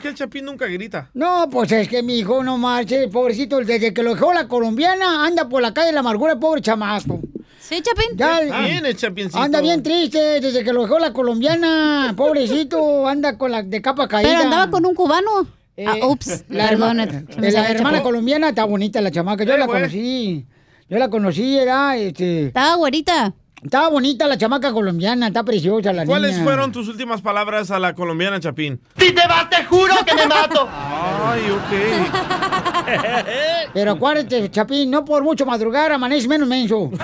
Qué el Chapín nunca grita? No, pues es que mi hijo no marche, pobrecito, desde que lo dejó la colombiana, anda por la calle de la amargura, pobre chamaco. ¿Sí, Chapín? Ya, bien el Chapincito. anda bien triste desde que lo dejó la colombiana, pobrecito, anda con la de capa caída. Pero andaba con un cubano. ah, Eh, ups, la, perdón. herma- se me la hermana Chapo. colombiana está bonita la chamaca, yo Eh, la conocí. Yo la conocí, era, este... Estaba güerita. Estaba bonita la chamaca colombiana, está preciosa la ¿Cuáles niña. fueron tus últimas palabras a la colombiana Chapín? Si te vas, te juro que me mato. Ay, ok. Pero acuérdate, Chapín, no por mucho madrugar, amanece menos menso.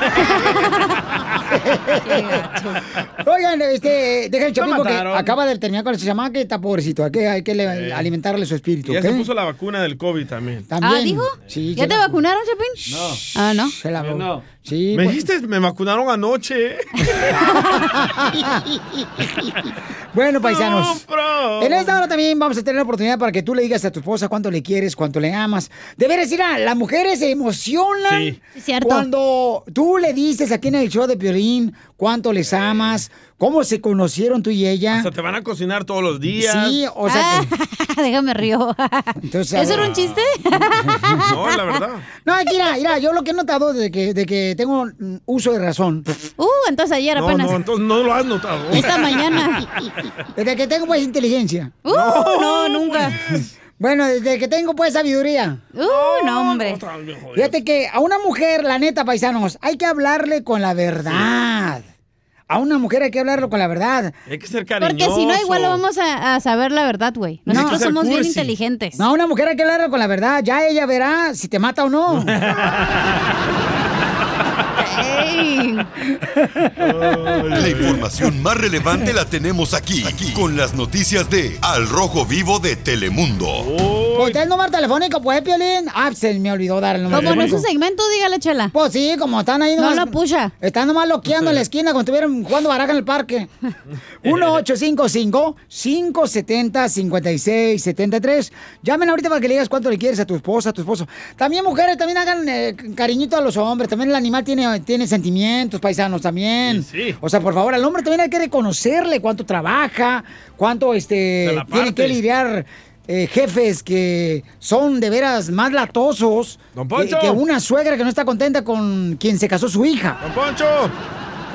Oigan, este, dejen Chapín Lo porque acaba de terminar con ese chamaca que está pobrecito. Hay que, hay que le- alimentarle su espíritu, Ya se puso la vacuna del COVID también. También. ¿Ah, dijo? Sí, ¿Ya te la- vacunaron, Chapín? No. Ah, ¿no? Se la no. Sí. Me pues- dijiste, me vacunaron anoche. Bueno, paisanos. No. En esta hora también vamos a tener la oportunidad para que tú le digas a tu esposa cuánto le quieres, cuánto le amas. De veras, mira, las mujeres se emocionan Sí. Cuando tú le dices aquí en el show de Piolín cuánto les amas, cómo se conocieron tú y ella. Hasta te van a cocinar todos los días. Sí, o sea, que- Ah, déjame río. entonces... ¿Eso era un chiste? No, la verdad. No, mira, mira, yo lo que he notado de que, de que tengo uso de razón. Uh, entonces ayer No, apenas. no, entonces no lo has notado. Esta mañana. Desde que tengo pues inteligencia. Uh, no, nunca. Bueno, desde que tengo pues sabiduría. Uh, no, hombre. Fíjate que a una mujer, la neta, paisanos, hay que hablarle con la verdad. A una mujer hay que hablarlo con la verdad. Hay que ser cariñoso. Porque si no, igual lo vamos a, a saber la verdad, güey. Nosotros somos bien inteligentes. No, a una mujer hay que hablarlo con la verdad. Ya ella verá si te mata o no. Ey. La información más relevante la tenemos aquí, aquí, con las noticias de Al Rojo Vivo de Telemundo. Pues está el número telefónico, pues, Piolín. Ah, se me olvidó dar el número Como no es telefónico. un segmento, dígale, chela. Pues sí, como están ahí No nomás- lo pucha. Están nomás loqueando en la esquina cuando estuvieron jugando baraja en el parque. 1-855-570-5673. Llamen ahorita para que le digas cuánto le quieres a tu esposa, a tu esposo. También mujeres, también hagan eh, cariñito a los hombres. También el animal tiene, tiene sentimientos, paisanos, también. Sí, sí. O sea, por favor, al hombre también hay que reconocerle cuánto trabaja, cuánto este tiene que lidiar eh, jefes que son de veras más latosos Don que, Poncho. que una suegra que no está contenta con quien se casó su hija. ¡Don Poncho!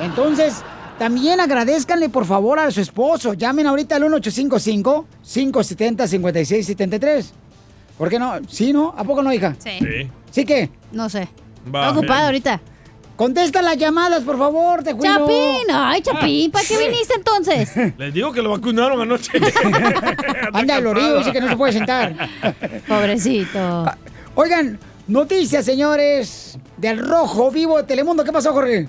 Entonces, también agradezcanle por favor a su esposo. Llamen ahorita al 1855-570-5673. ¿Por qué no? ¿Sí, no? ¿A poco no, hija? Sí. Sí. ¿Sí qué? No sé. Ocupada ven. ahorita. Contesta las llamadas, por favor, te cuido. Chapín, ay, Chapín, ¿para qué viniste entonces? Les digo que lo vacunaron anoche. Anda, el orillo, dice que no se puede sentar. Pobrecito. Oigan, noticias, señores, del rojo vivo de Telemundo. ¿Qué pasó, Jorge?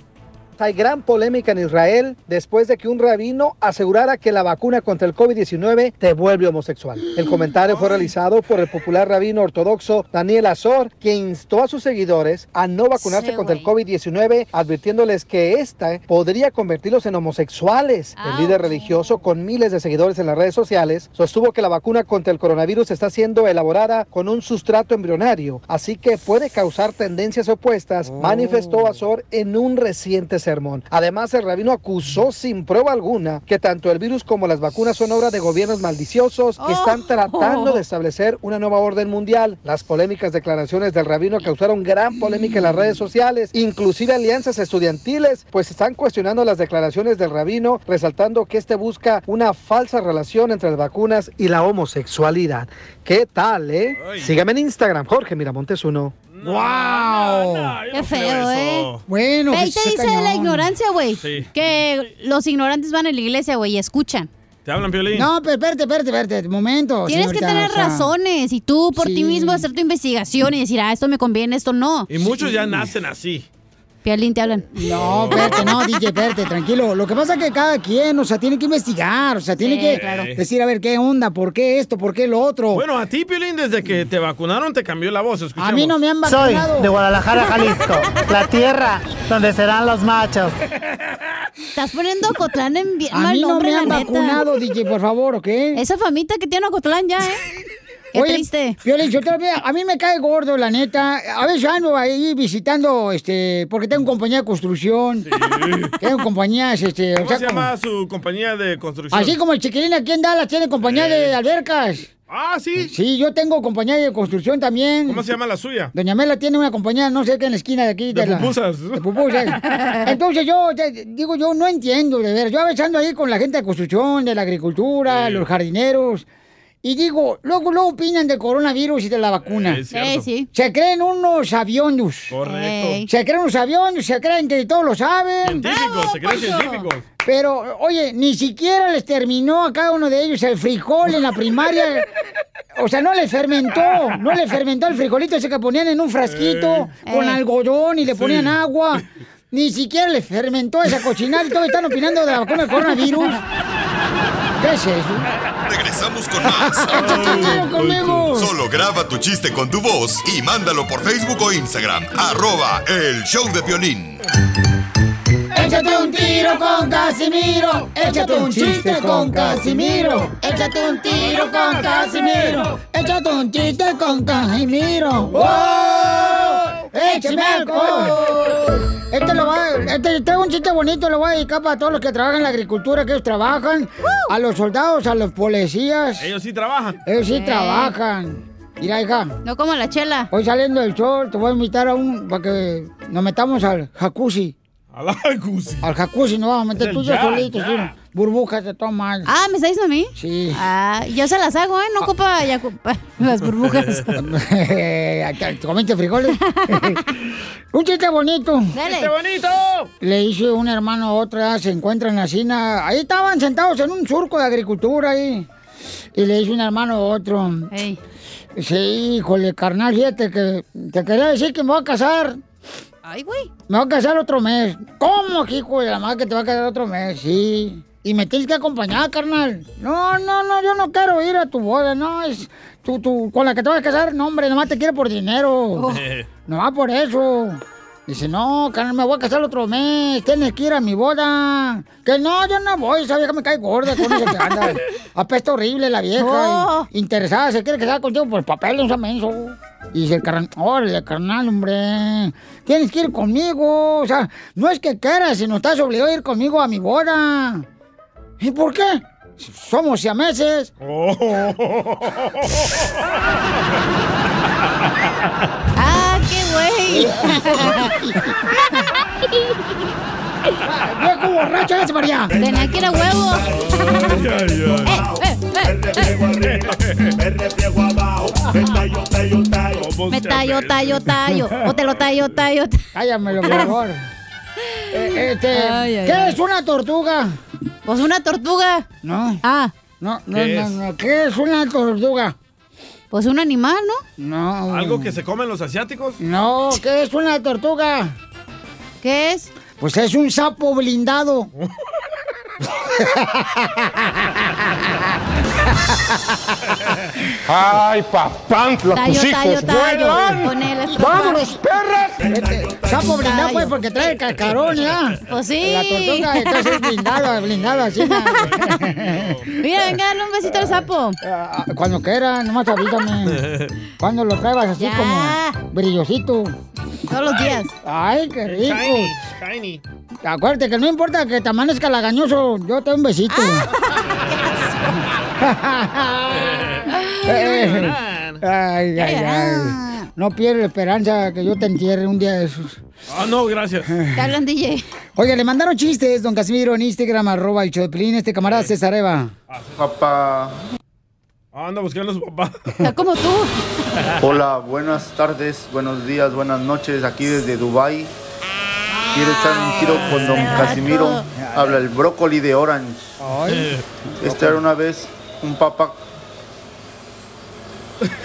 Hay gran polémica en Israel después de que un rabino asegurara que la vacuna contra el COVID-19 te vuelve homosexual. El comentario fue realizado por el popular rabino ortodoxo Daniel Azor, quien instó a sus seguidores a no vacunarse Sí, contra el COVID-19, advirtiéndoles que esta podría convertirlos en homosexuales. El líder religioso, con miles de seguidores en las redes sociales, sostuvo que la vacuna contra el coronavirus está siendo elaborada con un sustrato embrionario, así que puede causar tendencias opuestas, manifestó Azor en un reciente sermón. Además, el rabino acusó sin prueba alguna que tanto el virus como las vacunas son obra de gobiernos maliciosos que están tratando de establecer una nueva orden mundial. Las polémicas declaraciones del rabino causaron gran polémica en las redes sociales, inclusive alianzas estudiantiles, pues están cuestionando las declaraciones del rabino, resaltando que este busca una falsa relación entre las vacunas y la homosexualidad. ¿Qué tal, eh? Sígame en Instagram, Jorge Miramontes ¡Wow! Qué feo, ¿eh? Bueno, Ahí pues, te está dice la cañón. ignorancia, güey. Sí. Que los ignorantes van a la iglesia, güey, y escuchan. ¿Te hablan, Piolín? No, pero espérate, espérate, espérate, un momento. Tienes que tener o sea, razones y tú por ti mismo hacer tu investigación y decir, ah, esto me conviene, esto no. Y muchos ya nacen así. Pialín, te hablan. No, espérate, no, DJ, espérate, tranquilo. Lo que pasa es que cada quien, o sea, tiene que investigar, o sea, tiene Sí, que claro. decir, a ver, ¿qué onda? ¿Por qué esto? ¿Por qué lo otro? Bueno, a ti, Piolín, desde que te vacunaron te cambió la voz. Escuchemos. a mí no me han Soy vacunado. de Guadalajara, Jalisco, la tierra donde serán los machos. Estás poniendo a Cotlán en bien A mal mí no nombre, me han la neta. vacunado, DJ, por favor, ¿ok? Esa famita que tiene a Cotlán ya, ¿eh? Qué Oye, triste. Piolín, yo te a mí me cae gordo, la neta. A veces ando ahí visitando, este, porque tengo compañía de construcción. Tengo compañías, este, o ¿Cómo sea, se como- llama su compañía de construcción? así como el chiquilín aquí en Dallas tiene compañía de albercas. Ah, sí. Sí, yo tengo compañía de construcción también. ¿Cómo se llama la suya? Doña Mela tiene una compañía, no sé qué, en la esquina de aquí. De la- pupusas. de pupusas. Entonces yo, te- digo, yo no entiendo, de ver. Yo a veces ando ahí con la gente de construcción, de la agricultura, los jardineros. Y digo, luego, luego opinan del coronavirus y de la vacuna. Eh, es cierto. Sí, sí. Se creen unos aviondos. Correcto. Se creen unos aviondos, se creen que todos lo saben. Científicos, se creen científicos. Pero, oye, ni siquiera les terminó a cada uno de ellos el frijol en la primaria. O sea, no les fermentó, no les fermentó el frijolito ese que ponían en un frasquito con Eh. algodón y le ponían Sí. agua. Ni siquiera les fermentó esa cochinada y todavía están opinando de la vacuna del coronavirus. ¿Qué es eso? Regresamos con más. ¡Échate un tiro conmigo! Solo graba tu chiste con tu voz y mándalo por Facebook o Instagram. Arroba el show de violín. Échate un tiro con Casimiro. Échate un chiste con Casimiro. Échate un tiro con Casimiro. Échate un chiste con Casimiro. ¡Wow! ¡Échame alcohol! Este lo va, este, tengo un chiste bonito, lo voy a dedicar para todos los que trabajan en la agricultura, que ellos trabajan, a los soldados, a los policías. Ellos sí trabajan. Ellos sí Eh. trabajan. Mira, hija, No como la chela. hoy saliendo del show, te voy a invitar a un, para que nos metamos al jacuzzi. A la jacuzzi. Al jacuzzi nos vamos a meter tú yo ya. Burbujas de tomas. Ah, ¿me está diciendo a mí? Sí. Ah, yo se las hago, ¿eh? No ocupa ya ocupa las burbujas. ¿Te ¿Comiste frijoles? un chiste bonito. Dale. ¡Qué bonito! Le hice un hermano a otra, se encuentran así, na- ahí estaban sentados en un surco de agricultura ahí. Y le hice un hermano a otro. Ey. Sí, híjole, carnal, fíjate que te quería decir que me voy a casar. Ay, güey. Me voy a casar otro mes. ¿Cómo, hijo de la madre, que te va a casar otro mes? Sí. Y me tienes que acompañar, carnal. No, no, no, yo no quiero ir a tu boda, no. Es tú, tú, con la que te vas a casar, no, hombre, nomás te quiere por dinero. Nomás por eso. Dice, no, carnal, me voy a casar el otro mes. Tienes que ir a mi boda. Que no, yo no voy. Esa vieja me cae gorda con eso que anda. Apesta horrible la vieja. Oh. Interesada, se quiere casar contigo por papel, no sea menso. Y dice el carnal, órale, carnal, hombre. Tienes que ir conmigo. O sea, no es que quieras, sino estás obligado a ir conmigo a mi boda. ¿Y por qué? Somos siameses. Ah, qué güey. ¡Viejo borracho, hágase para allá! Tenía que ir a huevo. Me tallo, tallo, tallo. O te lo tallo, tallo. Cállamelo, por favor. Eh, este, Ay, ay, ¿Qué ay. es una tortuga? Pues una tortuga. No. Ah. No, no, ¿Qué no, es? no. ¿Qué es una tortuga? Pues un animal, ¿no? No. ¿Algo que se comen los asiáticos? No, ¿qué es una tortuga? ¿Qué es? Pues es un sapo blindado. Ay, Tallo, tus tallo, hijos tallo. vuelan. ¡Vámonos, perras! Este, sapo blindado, pues, porque trae el cascarón, ¿ya? Pues sí. La tortuga, entonces es blindado, blindado, así. Mira, venga, dale un besito al sapo. Ah, Cuando quiera, nomás avísame. Cuando lo traigas así Ya. como brillosito. Todos los días. Ay, qué rico. Shiny, shiny. Acuérdate que no importa que te amanezca lagañoso, yo te doy un besito. Eh, ay, ay, ay. No pierdes la esperanza que yo te entierre un día de esos. Ah, no, gracias. Te hablan, DJ. Oye, le mandaron chistes, don Casimiro, en Instagram, arroba el Choplin, este camarada César Eva. Papá. Ah, anda buscando a su papá. Está como tú. Hola, buenas tardes, buenos días, buenas noches, aquí desde Dubai. Quiero echar un tiro con don Casimiro. Habla el brócoli de Orange. Este era una vez un papá.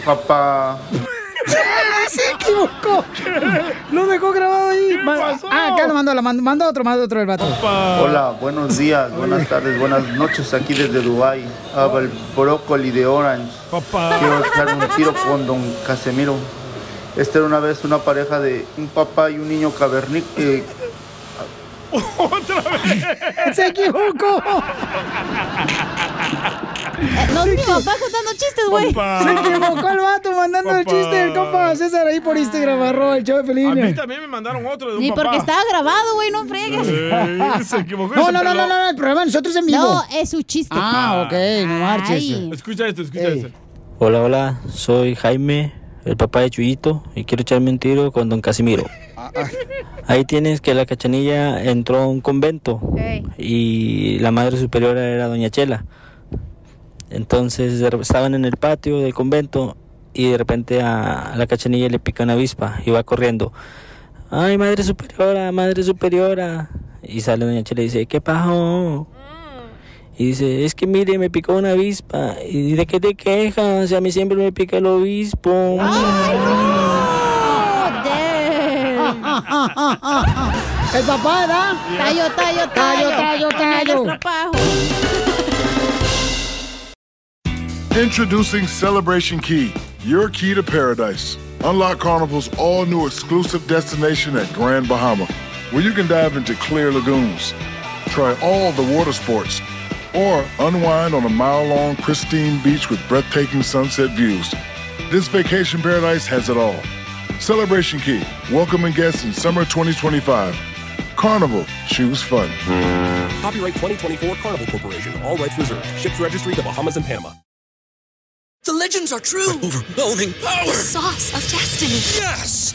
Papá. Se equivocó. Lo dejó grabado ahí. Ah, acá lo mandó, lo mandó, mandó otro, mandó otro el vato. Hola, buenos días, buenas tardes, buenas noches, aquí desde Dubai. Habla el brócoli de Orange. Quiero echar un tiro con don Casimiro. Esta era una vez una pareja de un papá y un niño cavernícola. Se equivocó. No mi papá contando chistes, güey. Se equivocó el vato mandando el chiste del compa César ahí por Instagram, arroba el show de A mí Pelín. también me mandaron otro de un Ni papá. porque estaba grabado, güey, no fregues. Eh, se equivocó. No, no, no, no, no, el programa de nosotros en vivo. No, es su chiste. Ah, ok, no marches. Escucha esto, escucha esto. Hola, hola, soy Jaime, el papá de Chuyito, y quiero echarme un tiro con don Casimiro. Ahí tienes que la cachanilla entró a un convento y la madre superiora era doña Chela. Entonces estaban en el patio del convento y de repente a la cachanilla le pica una avispa y va corriendo. Ay, madre superiora, madre superiora. Y sale doña Chela y dice, ¿qué pasó? Y dice, es que mire, me picó una avispa. ¿Y de qué te quejas? A mí siempre me pica el obispo. El papá, ¿verdad? Tallo, tallo, tallo. Tallo, tallo, tallo. Introducing Celebration Key, your key to paradise. Unlock Carnival's all new exclusive destination at Grand Bahama, where you can dive into clear lagoons, try all the water sports, or unwind on a mile long, pristine beach with breathtaking sunset views. This vacation paradise has it all. Celebration Key, welcoming guests in summer 2025. Carnival, choose fun. Copyright 2024 Carnival Corporation. All rights reserved. Ships registry the Bahamas and Panama. The legends are true. overwhelming power! The sauce of destiny. Yes!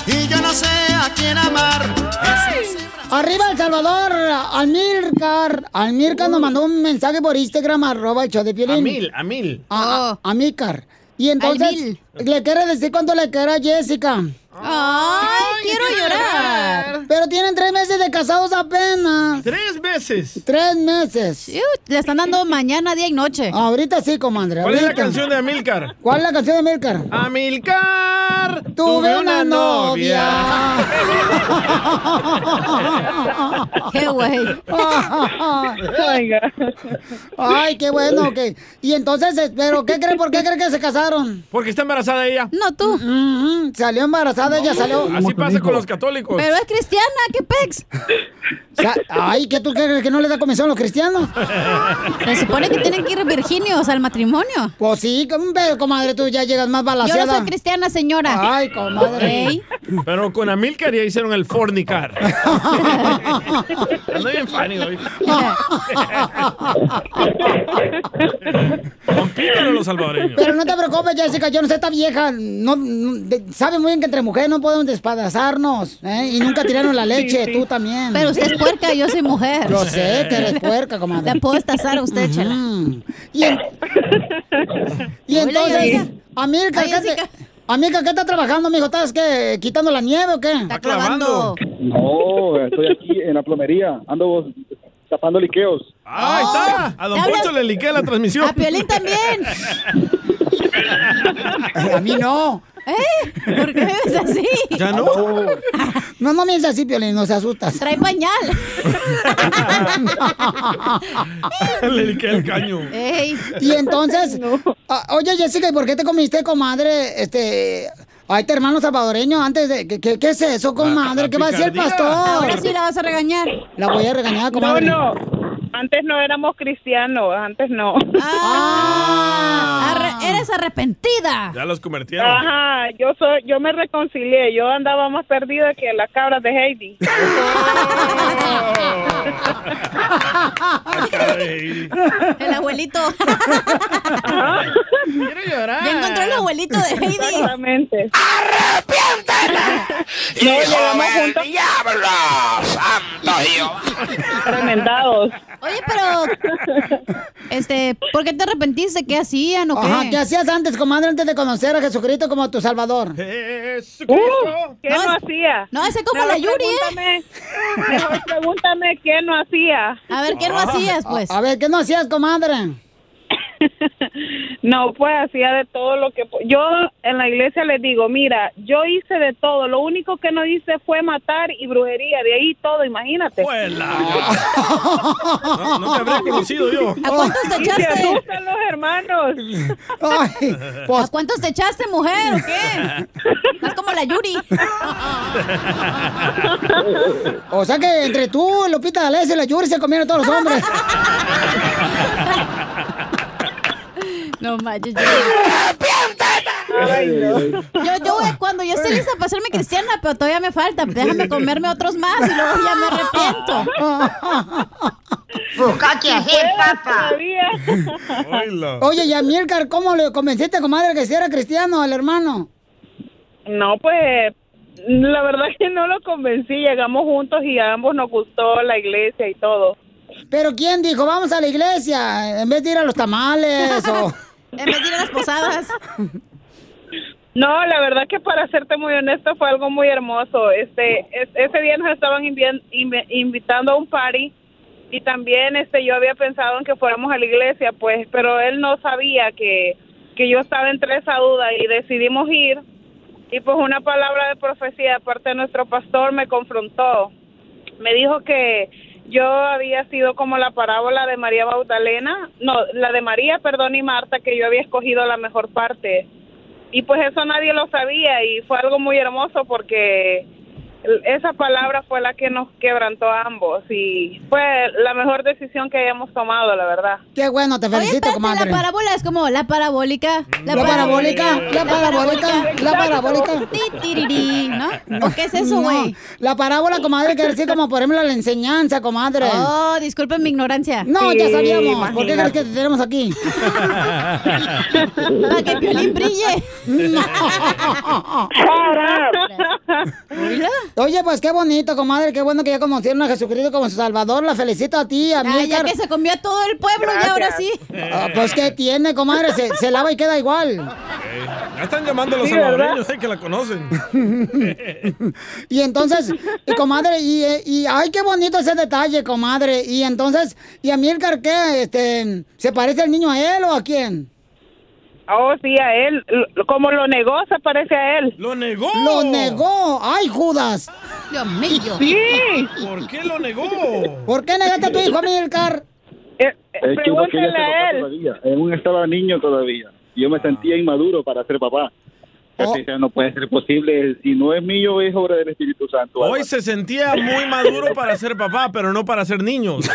y yo no sé a quién amar. Arriba El Salvador, Almircar. Almircar nos mandó un mensaje por Instagram, arroba el show de Piolín. Amil, Amil. A, a- Amícar. Y entonces, le quiere decir cuánto le quiere a Jessica. Ay, quiero llorar. Pero tienen tres meses de casados apenas. ¿Tres meses? Tres meses. Le están dando mañana, día y noche. Ahorita sí, comadre. ¿Cuál es la canción de Amilcar? ¿Cuál es la canción de Milcar? Amilcar, Tuve una novia. Qué güey. Ay, qué bueno, ok. Y entonces, eh, ¿pero qué creen? ¿Por qué creen que se casaron? Porque está embarazada ella. No, tú. Salió embarazada, ella salió. Así pasa con los católicos. Pero es cristiana, ¿qué pex? Ay, ¿qué tú crees que no le da comisión a los cristianos? Se supone que tienen que ir virginios al matrimonio. Pues sí, comadre, tú ya llegas más Yo balanceada. no soy cristiana, señora. Ay, comadre. Ey. Pero con Amilcar ya hicieron el fornicar. Ando bien funny hoy. Los salvadoreños. Pero no te preocupes, Jessica, yo no sé, esta vieja no, no- de- sabe muy bien que entre mujeres no podemos despadazarnos, ¿eh? Y nunca tiraron la leche, tú también. Pero usted es puerca, yo soy mujer. Yo sé que eres puerca, comadre. La puedo estazar a usted, chela. Y, en- y entonces. Amilcar, Ay, ¿qué, te- Jessica. Amilcar, ¿qué estás trabajando, mijo? ¿Estás qué, quitando la nieve o qué? Está clavando. No, estoy aquí en la plomería. Ando tapando liqueos. Ah, ahí está. A Don. Poncho le liqué la transmisión. A Piolín también. A mí no. ¿Eh? ¿Por qué es así? ¿Ya no? No, no me dices así, Piolín, no se asustas. Trae pañal. le liqué el caño. Ey. Y entonces, ah, oye Jessica, ¿y por qué te comiste, comadre, este, a este hermano salvadoreño antes de, ¿qué, qué, qué es eso, comadre? ¿Qué va a decir el pastor? Ahora sí la vas a regañar. La voy a regañar, No, comadre. no. Antes no éramos cristianos, antes no. Ah, arre- eres arrepentida. Ya los convirtieron. Ajá, yo soy, yo me reconcilié, yo andaba más perdida que las cabras de Heidi. El abuelito. Quiero llorar. Ya encontró el abuelito de Heidi. Exactamente. ¡Hijo del diablo! ¡Santo Jehová! Tremendados. Oye, pero, este, ¿por qué te arrepentiste? ¿Qué hacían o qué? Ajá, ¿qué hacías antes, comadre, antes de conocer a Jesucristo como tu salvador? Jesucristo. Uh, ¿Qué no, No, hacía? no, ese como Mejor la Yuri, ¿eh? Pregúntame, mejor pregúntame qué no hacía. A ver, ¿qué no hacías, pues? A ver, ¿qué no hacías, comadre? No, pues hacía de todo lo que... Yo en la iglesia les digo, mira, yo hice de todo, lo único que no hice fue matar y brujería, de ahí todo, imagínate. No, no te habría conocido yo. ¿A cuántos te Y se echaste? asustan los hermanos. Ay, ¿A pues, cuántos te echaste, mujer, o qué? Es como la Yuri. o sea que entre tú, Lupita D'Alessio y la Yuri se comieron todos los hombres. No manches. Ay, no. Yo, yo, cuando yo estoy lista para hacerme cristiana, pero todavía me falta. Déjame comerme otros más y luego ya me arrepiento. Busca hacer, papá. Oílo. Oye, y a Milcar, ¿cómo le convenciste, comadre, que si era cristiano al hermano? No, pues la verdad que no lo convencí. Llegamos juntos y a ambos nos gustó la iglesia y todo. Pero ¿quién dijo, vamos a la iglesia, en vez de ir a los tamales o... En de las posadas. No, la verdad que para serte muy honesto fue algo muy hermoso. Este, es- ese día nos estaban invi- invi- invitando a un party y también este yo había pensado en que fuéramos a la iglesia, pues, pero él no sabía que que yo estaba entre esa duda y decidimos ir y pues una palabra de profecía de parte de nuestro pastor me confrontó. Me dijo que yo había sido como la parábola de María Magdalena, no, la de María, perdón, y Marta, que yo había escogido la mejor parte. Y pues eso nadie lo sabía y fue algo muy hermoso porque esa palabra fue la que nos quebrantó a ambos y fue la mejor decisión que hayamos tomado, la verdad. Qué bueno, te Oye, felicito, espérate, comadre. la parábola es como la parabólica. La parabólica, la parabólica, la parabólica. ¿no? ¿O qué es eso, güey? No, la parábola, comadre, quiere decir como, por ejemplo, la enseñanza, comadre. Oh, disculpen mi ignorancia. No, ya sabíamos. ¿Por qué crees imagínate. que te tenemos aquí? Para que Piolín brille. Oye, pues qué bonito, comadre, qué bueno que ya conocieron a Jesucristo como su Salvador. La felicito a ti, a Ah, mí. ya que se comió a todo el pueblo y ahora sí. pues qué tiene, comadre, se, se lava y queda igual. Ya están llamando a los Sí, salvadoreños, sé que la conocen. Y entonces, y comadre, y, eh, y ay, qué bonito ese detalle, comadre. Y entonces, ¿y a Milcar qué? Este, ¿Se parece el niño a él o a quién? Oh, sí, a él. Como lo negó, se parece a él. ¡Lo negó! ¡Lo negó! ¡Ay, Judas! Dios mío. Sí. ¿Por qué lo negó? ¿Por qué negaste a tu hijo, Milcar? Es que uno quería Pregúntale a él. todavía. Aún estaba niño todavía. Yo me sentía inmaduro para ser papá. Oh. No puede ser posible. Si no es mío, es obra del Espíritu Santo. Hoy se sentía muy maduro para ser papá, pero no para ser niños.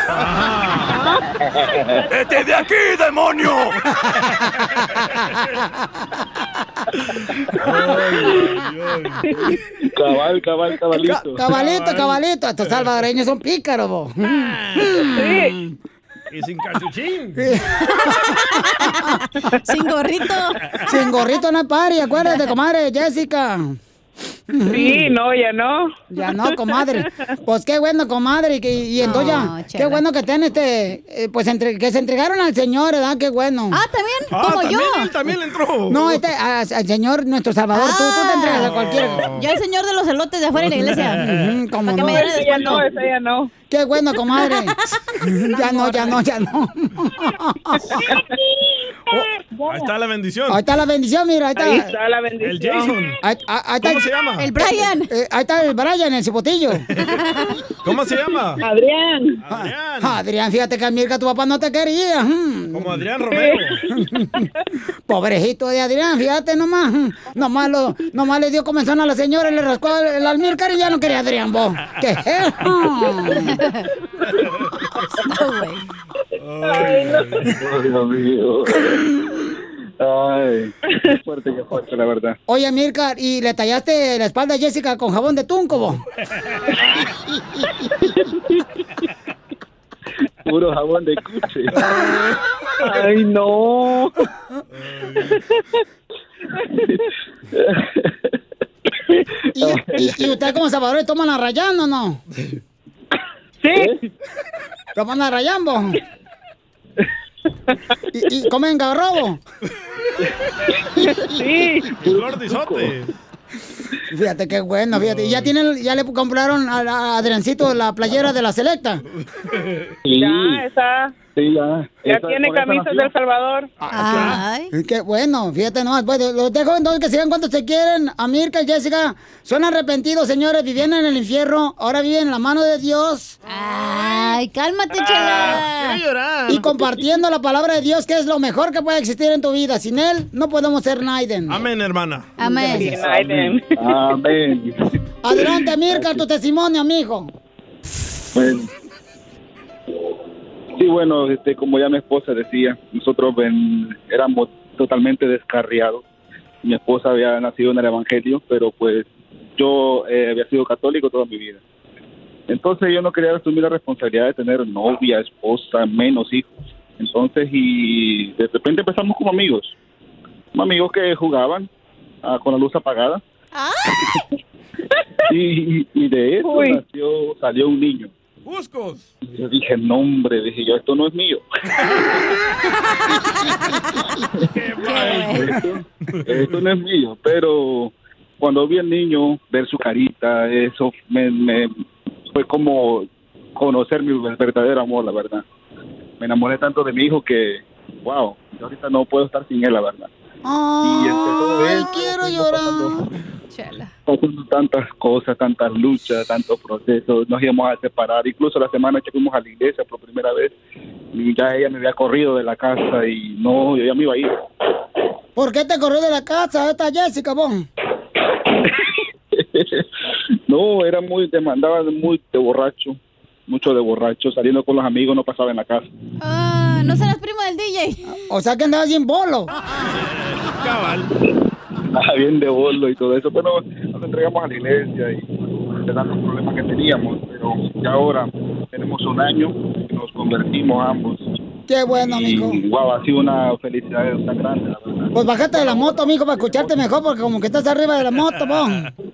¡Vete de aquí, demonio! Cabal, cabal, cabalito. Cabalito, cabalito. Estos salvadoreños son pícaros. Sí. Y sin cachuchín. Sin gorrito. Sin gorrito no es pari, acuérdate, comadre, Jessica. Sí, no, ya no. Ya no, comadre. Pues qué bueno, comadre. que- Y, entonces No, ya, qué bueno que ten este, eh, pues entre, que se entregaron al Señor, ¿verdad? Qué bueno. Ah, también, Ah, como también yo. él también le entró. No, este, a- al Señor, nuestro Salvador, tú, tú te entregas a cualquiera. Yo el señor de los elotes de afuera de la iglesia. Para que no. me Ese ya no, ese ya no. Qué bueno, comadre. ya no, ya no, ya no. Ahí está la bendición. Ahí está la bendición, mira, ahí está. Ahí está la bendición. El Jason. Ahí, ahí- ahí está ¿Cómo se llama? El Brian. Eh, ahí está el Brian, el cipotillo. ¿Cómo se llama? Adrián. Adrián. Adrián, fíjate que Mirka, tu papá no te quería. Mm. Como Adrián Romero. Pobrecito de Adrián, fíjate nomás. Mm. Nomás, lo, nomás le dio comenzón a la señora, le rascó el, almícar y ya no quería a Adrián, vos. ¿Qué es eso? Ay, no. Oh, Dios mío. Ay, qué fuerte, qué fuerte, la verdad. Oye, Mirka, ¿y le tallaste la espalda a Jessica con jabón de tunco, vos? Puro jabón de cuche. Ay, no. ¿Y, y, y usted como Salvador toman a rayando o no? Sí. ¿Toman a rayambo? ¿Y, y comen garrobo? Sí. Isote. Fíjate qué bueno, fíjate. ¿Y ya tienen, ya le compraron a, a Adriancito la playera de la selecta? Sí, Ya, está. Sí, ya. Ya Esa- tiene camisas del Salvador. Ay. Qué bueno, fíjate nomás. Pues, los dejo entonces que sigan cuanto se quieren. A Mirka y Jessica son arrepentidos, señores. Vivían en el infierno, ahora viven en la mano de Dios. Ay, cálmate, llorar. Y compartiendo la palabra de Dios, que es lo mejor que puede existir en tu vida. Sin él, no podemos ser Naiden. Amén, hermana. Amén. Aiden. Amén. Adelante, Mirka, tu testimonio, amigo. Bueno. Sí, bueno, este, como ya mi esposa decía, nosotros ven- éramos totalmente descarriados. Mi esposa había nacido en el Evangelio, pero pues yo eh, había sido católico toda mi vida. Entonces yo no quería asumir la responsabilidad de tener novia, esposa, menos hijos. Entonces, y de repente empezamos como amigos. Como amigos que jugaban ah, con la luz apagada. y, y de eso nació, salió un niño. Buscos. Y yo dije, no, hombre, dije yo, esto no es mío. esto, esto no es mío, pero cuando vi al niño, ver su carita, eso me, me fue como conocer mi verdadero amor, la verdad. Me enamoré tanto de mi hijo que, wow, yo ahorita no puedo estar sin él, la verdad. Y entre todo Ay, eso, quiero pasando- llorar. Chela. pasando tantas cosas, tantas luchas, tantos procesos, nos íbamos a separar, incluso la semana que fuimos a la iglesia por primera vez, y ya ella me había corrido de la casa y no, yo ya me iba a ir. ¿Por qué te corrió de la casa esta Jessica, vos? no, era muy, demandaba muy de borracho, mucho de borracho, saliendo con los amigos no pasaba en la casa. Ah, no serás primo del DJ. O sea que andabas sin bolo. Cabal. Ah, bien de bolo y todo eso, pero nos entregamos a la iglesia y de tantos problemas que teníamos, pero ya ahora tenemos un año y nos convertimos ambos. Qué bueno. Y wow, ha sido una felicidad tan grande, la verdad. Pues bájate de la moto, mijo, para escucharte mejor, porque como que estás arriba de la moto, vos.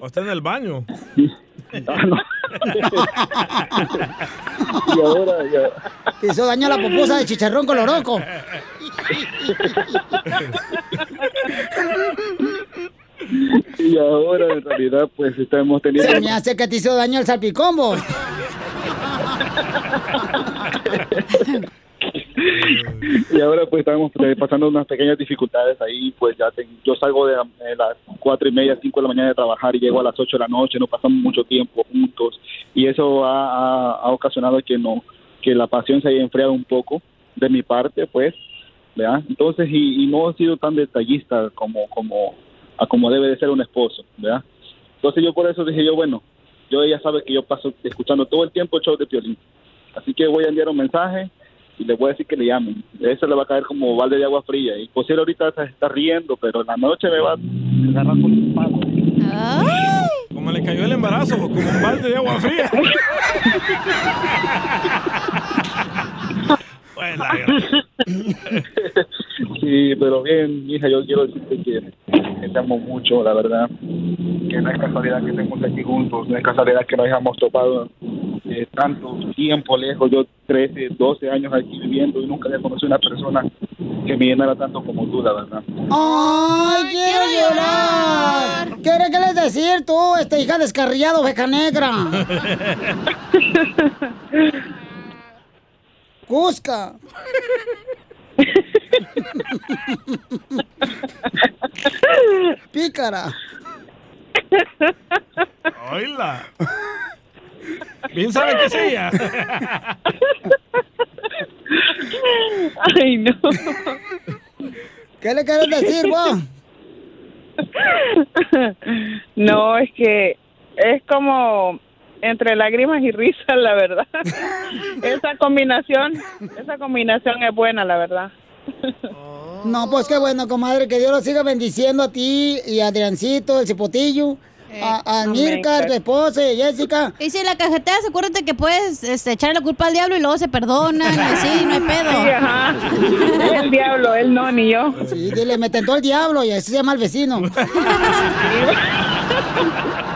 O está en el baño. Y ahora ya. Te hizo daño a la pupusa de chicharrón coloroco. Y ahora en realidad pues estamos teniendo... Se me hace que te hizo daño el salpicombo. Y ahora pues estamos eh, pasando unas pequeñas dificultades ahí, pues ya te- yo salgo de de las cuatro y media, cinco de la mañana de trabajar y llego a las ocho de la noche, no pasamos mucho tiempo juntos y eso ha, ha- ha ocasionado que no, que la pasión se haya enfriado un poco de mi parte, pues, ¿verdad? Entonces y, y no he sido tan detallista como, como, a como debe de ser un esposo, ¿verdad? Entonces yo por eso dije yo, bueno, yo ella sabe que yo paso escuchando todo el tiempo el show de Piolín, así que voy a enviar un mensaje y le voy a decir que le llamen. Eso le va a caer como balde de agua fría. Y pues él ahorita se está riendo, pero en la noche me va a agarrar con un palo. Como le cayó el embarazo, como un balde de agua fría. Pues la gran- Sí, pero bien, hija, yo quiero decirte que, que te amo mucho, la verdad. Que no es casualidad que estemos aquí juntos, no es casualidad que nos hayamos topado eh, tanto tiempo lejos. Yo 13, 12 años aquí viviendo y nunca había conocido una persona que me llenara tanto como tú, la verdad. ¡Ay, quiero llorar! ¿Qué quieres decir tú, esta hija descarriada oveja negra? Cusca. Pícara. Oíla. Bien sabe que es ella. Ay, no. ¿Qué le quieres decir, vos? No, es que es como entre lágrimas y risas, la verdad. Esa combinación, esa combinación es buena, la verdad. No, pues qué bueno, comadre, que Dios lo siga bendiciendo a ti y a Adriancito, el cipotillo, a, a Mirka, tu esposa y Jessica. Y si la cajeteas, acuérdate que puedes este, echarle la culpa al diablo y luego se perdonan y así, no hay pedo. Sí, ajá. Es el diablo, él no, ni yo. Sí, dile, me tentó el diablo y así se llama el vecino.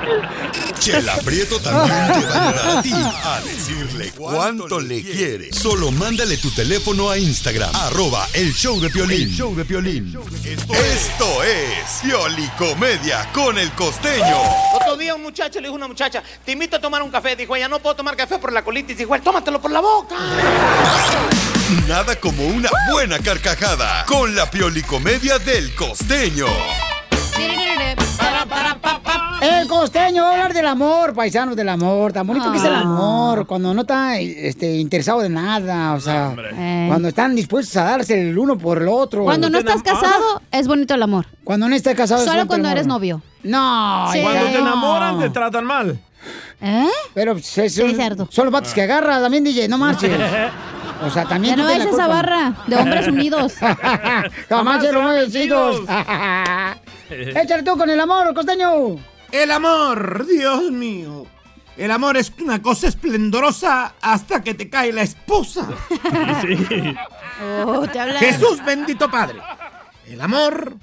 Chela Prieto también te va a ayudar a ti a decirle cuánto le quiere. Solo mándale tu teléfono a Instagram, arroba el show de Piolín. El show de Piolín. Esto es Piolicomedia con el costeño. Otro día un muchacho le dijo a una muchacha, te invito a tomar un café. Dijo ella, no puedo tomar café por la colitis. Dijo él, tómatelo por la boca. Nada como una buena carcajada con la Piolicomedia del costeño. El costeño va a hablar del amor, paisanos del amor. Tan bonito que es el Ah. amor. Cuando no está este, interesado de nada. O sea, Eh. cuando están dispuestos a darse el uno por el otro. Cuando no estás casado, es bonito el amor. Cuando no estás casado. es Solo cuando el eres novio. No, Sí. Cuando te enamoran, te tratan mal. ¿Eh? Pero pues, es son, son los vatos que agarra también, DJ, no marches. O sea, también Ya no la esa barra de hombres unidos. Jamás se lo. Échale tú con el amor, costeño. El amor, Dios mío. El amor es una cosa esplendorosa hasta que te cae la esposa. Oh, te hablan. Jesús bendito Padre. El amor.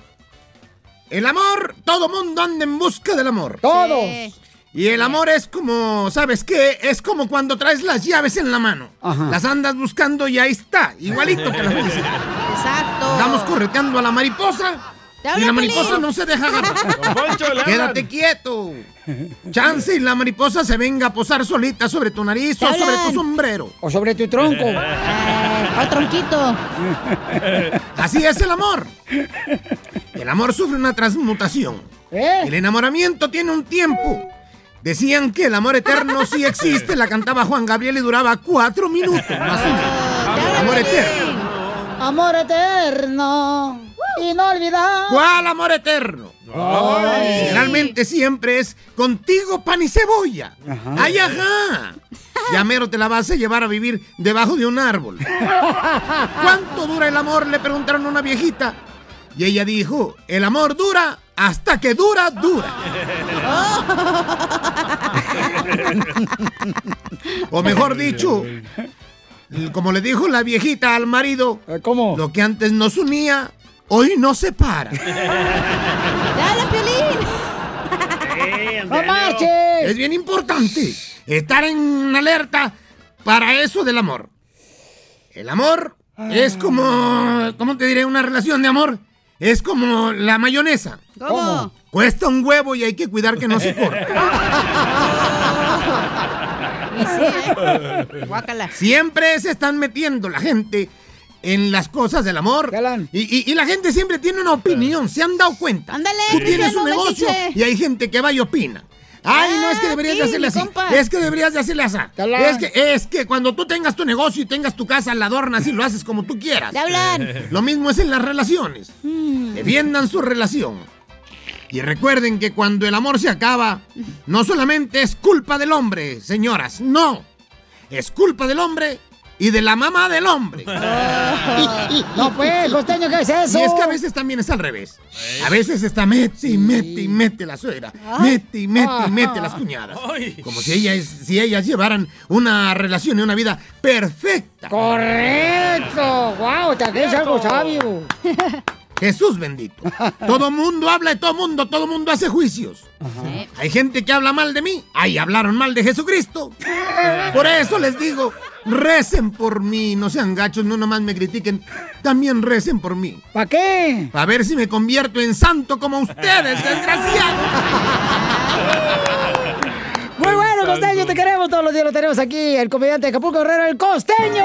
El amor, todo mundo anda en busca del amor. Todos. Y el amor es como, ¿sabes qué? Es como cuando traes las llaves en la mano. Las andas buscando y ahí está, igualito que la felicidad. Exacto. Andamos correteando a la mariposa. Y la mariposa no se deja agarrar. Quédate quieto. Chance y la mariposa se venga a posar solita sobre tu nariz o sobre tu sombrero. O sobre tu tronco. Al tronquito. Así es el amor. El amor sufre una transmutación. ¿Eh? El enamoramiento tiene un tiempo. Decían que el amor eterno sí existe, la cantaba Juan Gabriel y duraba cuatro minutos más o menos. El amor eterno. Amor eterno. Inolvidable. ¿Cuál amor eterno? Ay. Generalmente siempre es contigo pan y cebolla. ¡Ay, ajá! Ya mero te la vas a llevar a vivir debajo de un árbol. ¿Cuánto dura el amor? Le preguntaron a una viejita. Y ella dijo, el amor dura hasta que dura, dura. O mejor dicho, como le dijo la viejita al marido, ¿cómo? Lo que antes nos unía, hoy nos separa. ¡Dale, Piolín! ¡No marches! Es bien importante estar en alerta para eso del amor. El amor es como, ¿cómo te diré? Una relación de amor. Es como la mayonesa. ¿Cómo? Cuesta un huevo y hay que cuidar que no se corte. ¿eh? Guácala. Siempre se están metiendo la gente en las cosas del amor. Y, y- y la gente siempre tiene una opinión, ¿se han dado cuenta? Ándale, Tú tienes un negocio y hay gente que va y opina. Ay, no, es que deberías de hacerle así. compa. Es que deberías de hacerle así. Es que, es que cuando tú tengas tu negocio y tengas tu casa, la adornas y lo haces como tú quieras. ¿De hablan? Lo mismo es en las relaciones. Mm. Defiendan su relación. Y recuerden que cuando el amor se acaba, no solamente es culpa del hombre, señoras, no. Es culpa del hombre y de la mamá del hombre. No, pues, costeño, ¿qué es eso? Y es que a veces también es al revés. A veces está mete y mete y mete la suegra. Mete y mete y mete las cuñadas. Como si ellas, si ellas llevaran una relación y una vida perfecta. Correcto. Wow, te crees algo sabio. Jesús bendito. Todo mundo habla de todo mundo, todo mundo hace juicios. Hay gente que habla mal de mí. Ay, hablaron mal de Jesucristo. Por eso les digo, recen por mí, no sean gachos, no nomás me critiquen, también recen por mí. ¿Para qué? Para ver si me convierto en santo como ustedes, desgraciados. Muy bueno, costeño, te queremos todos los días. Lo tenemos aquí, el comediante de Acapulco Herrero, el costeño.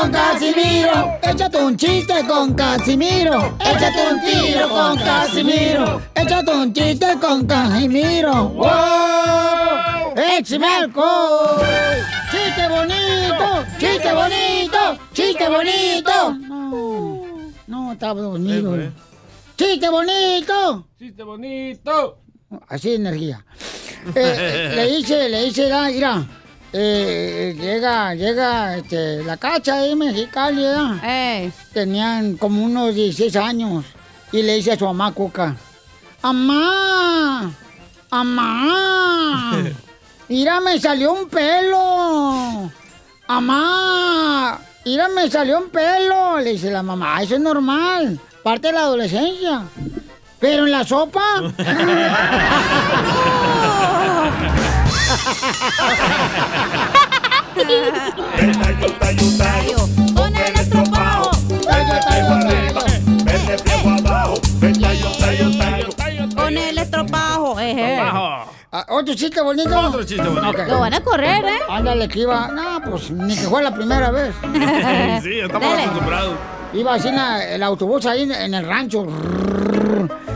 Con Casimiro. Échate un chiste con Casimiro. Échate un tiro con Casimiro. Échate un chiste con Casimiro. ¡Wow! ¡Échame alcohol! ¡Chiste bonito! ¡Chiste bonito! ¡Chiste bonito! No, no, estaba dormido. ¡Chiste bonito! ¡Chiste bonito! Así de energía. Eh, le dice, le dice, mira, eh, llega, llega este, la cacha ahí Mexicali, ¿verdad? Tenían como unos 16 años. Y le dice a su mamá Cuca, ¡Amá! ¡Amá! ¡Mira, me salió un pelo! ¡Amá! ¡Mira, me salió un pelo! Le dice la mamá, eso es normal, parte de la adolescencia. ¿Pero en la sopa? Con el estropajo. Con el estropajo. eh, eh. Ah, ¿Otro chiste bonito? Otro chiste bonito. Ok. Lo van a correr, ¿eh? Ándale, que iba. No, pues ni que fue la primera vez. sí, estamos Dale. acostumbrados. Iba así en la- el autobús ahí en, en el rancho.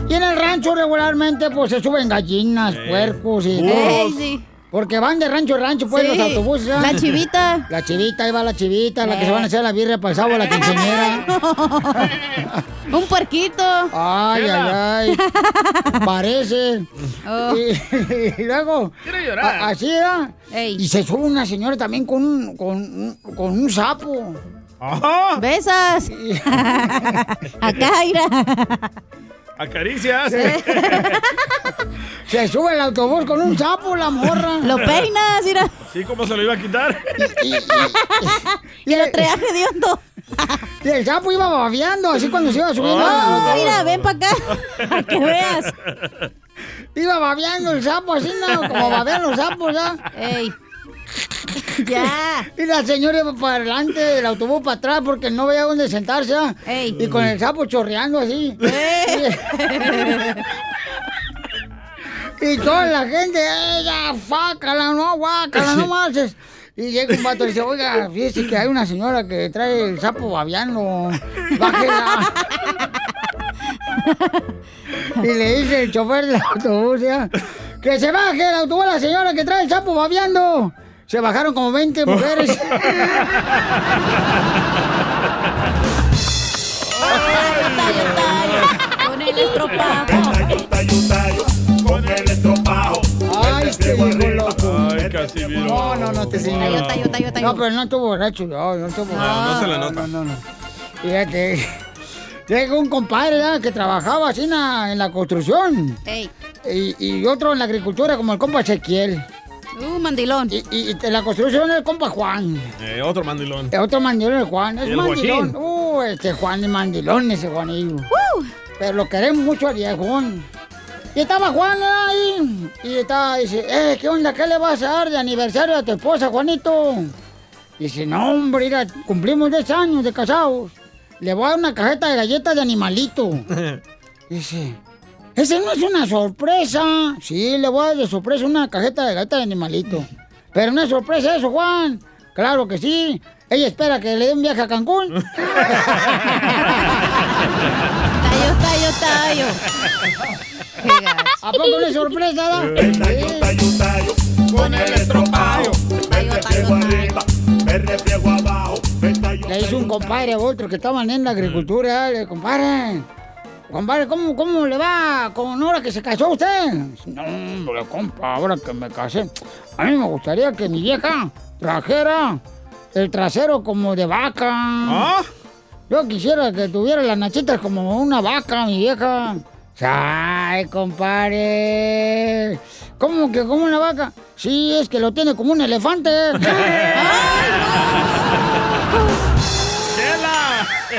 Y en el rancho regularmente pues se suben gallinas, puercos y Ey, todo. sí. Porque van de rancho a rancho pues Sí, los autobuses. la chivita. La chivita, ahí va la chivita, la que Eh. se van a hacer la birria para el sábado, la quinceañera. Un puerquito. Ay, ay, ay. Parece. Oh. Y, y luego. Quiero llorar. a- así era. Y se sube una señora también con un, con, un- con un sapo. Ajá. Besas. Acá, mira. Acaricias. Se sube el autobús con un sapo, la morra. Lo peinas, mira. ¿Sí? ¿Cómo se lo iba a quitar? Y lo traía hediondo. Y el sapo iba babeando, así cuando se iba subiendo. Oh, autobús. mira, ven para acá. Para que veas. Iba babeando el sapo, así, ¿no? Como babean los sapos, ¿ya? Ey. Ya. Y la señora iba para adelante, el autobús para atrás, porque no veía dónde sentarse. Ey. Y con el sapo chorreando así. Y toda la gente, ella, fácala, no, guácala, no más. Y llega un vato y dice, oiga, fíjese que hay una señora que trae el sapo babeando. Bájela. y le dice el chofer del autobús, ya, que se baje el autobús la señora que trae el sapo babeando. Se bajaron como 20 mujeres. Con el estropajo. Con el estropajo. Ay, este hijo loco. Ay, Casimiro. No, no, no te señor. No, pero no estuvo borracho, no, no estuvo No, no se le nota. No, no, no. Fíjate. Llega un compadre ¿verdad? que trabajaba así en la, en la construcción Ey. y, y otro en la agricultura, como el compa Ezequiel. Uh, mandilón. Y, y- y la construcción del compa Juan. Eh, otro mandilón. Otro mandilón el Juan. Es ¿Y el mandilón. Joaquín? Uh, este Juan es mandilón, ese Juanillo. Pero lo queremos mucho al viejón. Y estaba Juan ahí. Y estaba, dice, eh, ¿qué onda? ¿Qué le vas a dar de aniversario a tu esposa, Juanito? Dice, no, hombre, mira, cumplimos 10 años de casados. Le voy a dar una cajeta de galletas de animalito. Dice, esa no es una sorpresa. Sí, le voy a dar de sorpresa una cajeta de galletas de animalito. Pero no es sorpresa eso, Juan. Claro que sí. Ella espera que le dé un viaje a Cancún. Tayo, tayo, tayo. ¿A poco no es sorpresa, da? Con el estropajo, arriba, abajo. Le hizo un compadre a otro que estaban en la agricultura. Le compadre, compadre, ¿cómo, ¿cómo le va con ahora que se casó usted? No, hombre, compa, ahora que me casé. A mí me gustaría que mi vieja trajera el trasero como de vaca. Yo quisiera que tuviera las nachitas como una vaca, mi vieja. Ay, compadre. ¿Cómo que como una vaca? Sí, es que lo tiene como un elefante.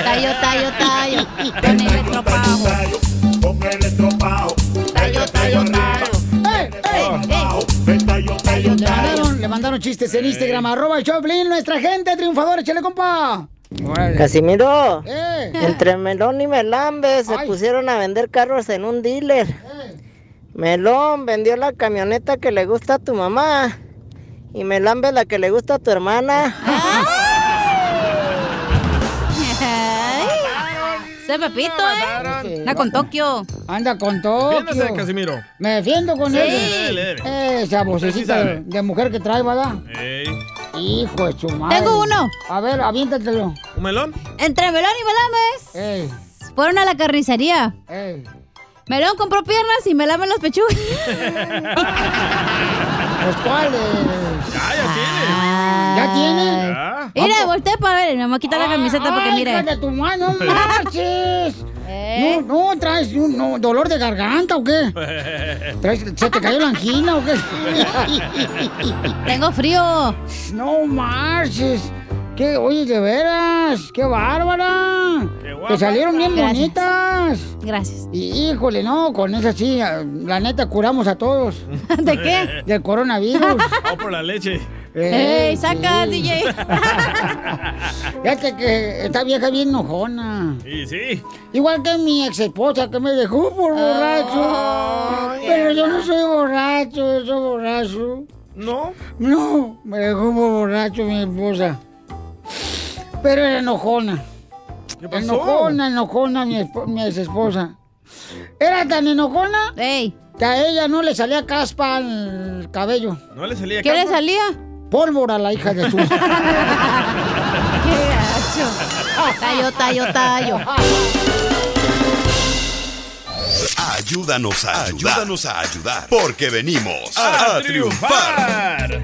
Tayo, tayo, tayo. Con el estropajo. Con el estropajo, Tayo, tayo, tayo. Le mandaron, le mandaron chistes en Instagram, arroba el Choplin, nuestra gente triunfadora, échale compa. Casimiro, Eh. entre Melón y Melambe se pusieron a vender carros en un dealer. Melón vendió la camioneta que le gusta a tu mamá y Melambe la que le gusta a tu hermana. Ese Pepito, ¿eh? Anda con Tokio. Anda con Tokio. Defiéndase, Casimiro. Me defiendo con Sí. él. Esa sí vocecita sabe. de, mujer que trae, ¿verdad? Ey. Hijo de su madre. Tengo uno. A ver, aviéntatelo. ¿Un melón? Entre Melón y Melames. Fueron a la carnicería. Melón compró piernas y Melame las pechugas. Pues cuáles. Ya, ya tiene. ¿Ya tiene? Ya. Mira, volteé para ver. Me voy a quitar la camiseta porque hija de tu mano, no marches. ¿Eh? No, no, traes un no, dolor de garganta o qué? ¿Traes- ¿Se te cayó la angina o qué? Tengo frío. No marches. ¿Qué? Oye, de veras, qué bárbara. Te salieron bien Gracias. bonitas. Gracias. Y, híjole, no, con esa sí, la neta curamos a todos. ¿De qué? Del coronavirus. Vamos por la leche. Eh, ¡Ey, saca, sí. DJ! Fíjate que esta vieja bien enojona. Sí, sí. Igual que mi ex esposa que me dejó por borracho. Pero yo no soy borracho, yo soy borracho. ¿No? No, me dejó por borracho mi esposa. Pero era enojona. ¿Qué pasó? Enojona, enojona mi, mi ex esposa. Era tan enojona que a ella no le salía caspa al cabello. ¿No le salía ¿Qué le salía? Pólvora la hija de su. ¡Qué gacho! Tayo, tayo, tayo. Ayúdanos a ayudar. Ayúdanos a ayudar. Porque venimos a, triunfar.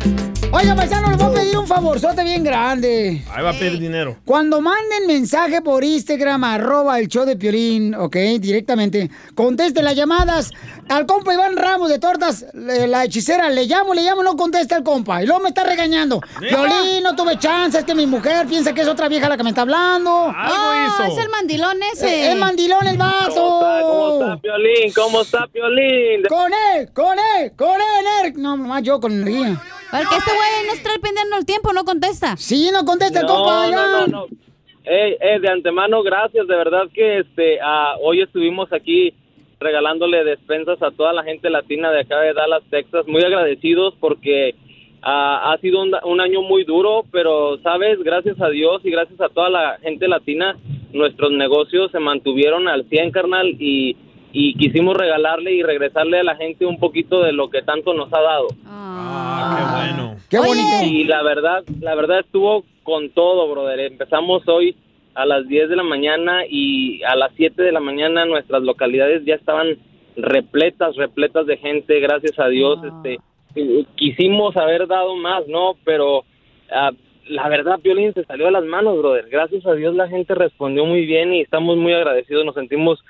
Oiga, paisano, les voy a pedir un favorzote bien grande. Ahí va a pedir dinero. Cuando manden mensaje por Instagram, arroba el show de Piolín, ok, directamente, conteste las llamadas al compa Iván Ramos de Tortas, la hechicera, le llamo, le llamo, no contesta el compa, y luego me está regañando. Piolín, no tuve chance, es que mi mujer piensa que es otra vieja la que me está hablando. Ah, es el mandilón ese. Eh, Es mandilón el vato. ¿Cómo está, Piolín? ¿Cómo está, Piolín? Con él, con él, con él. No, más yo con energía. Porque este güey no está pendiendo el tiempo, no contesta. Sí, no contesta No, compa, no, no, no. Eh, eh, de antemano, gracias. De verdad que este ah, hoy estuvimos aquí regalándole despensas a toda la gente latina de acá de Dallas, Texas. Muy agradecidos porque ah, ha sido un, un año muy duro, pero, ¿sabes? Gracias a Dios y gracias a toda la gente latina, nuestros negocios se mantuvieron al 100, carnal, y, y quisimos regalarle y regresarle a la gente un poquito de lo que tanto nos ha dado. Ah, qué bueno. Qué bonito. Y la verdad, la verdad estuvo con todo, brother. Empezamos hoy a las 10 de la mañana y a las 7 de la mañana nuestras localidades ya estaban repletas, repletas de gente, gracias a Dios. Este, eh, quisimos haber dado más, ¿no? Pero ah, la verdad, Piolín se salió de las manos, brother. Gracias a Dios la gente respondió muy bien y estamos muy agradecidos, nos sentimos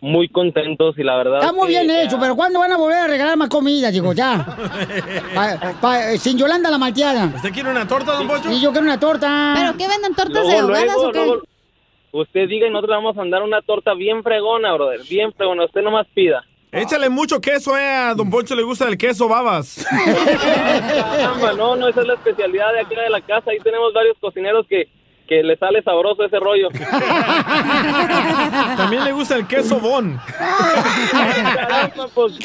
muy contentos y la verdad Está muy que, bien hecho, pero ¿cuándo van a volver a regalar más comida? Digo, ya. Pa- pa- sin Yolanda la malteada. ¿Usted quiere una torta, don Pocho? Y yo quiero una torta. ¿Pero qué venden tortas luego, de ahogadas luego, o qué? luego, usted diga y nosotros le vamos a mandar una torta bien fregona, brother, bien fregona, usted nomás pida. Échale mucho queso, eh. A don Poncho le gusta el queso babas. No, no, esa es la especialidad de aquí de la casa. Ahí tenemos varios cocineros que, que le sale sabroso ese rollo. También le gusta el queso bon. Caramba, pues,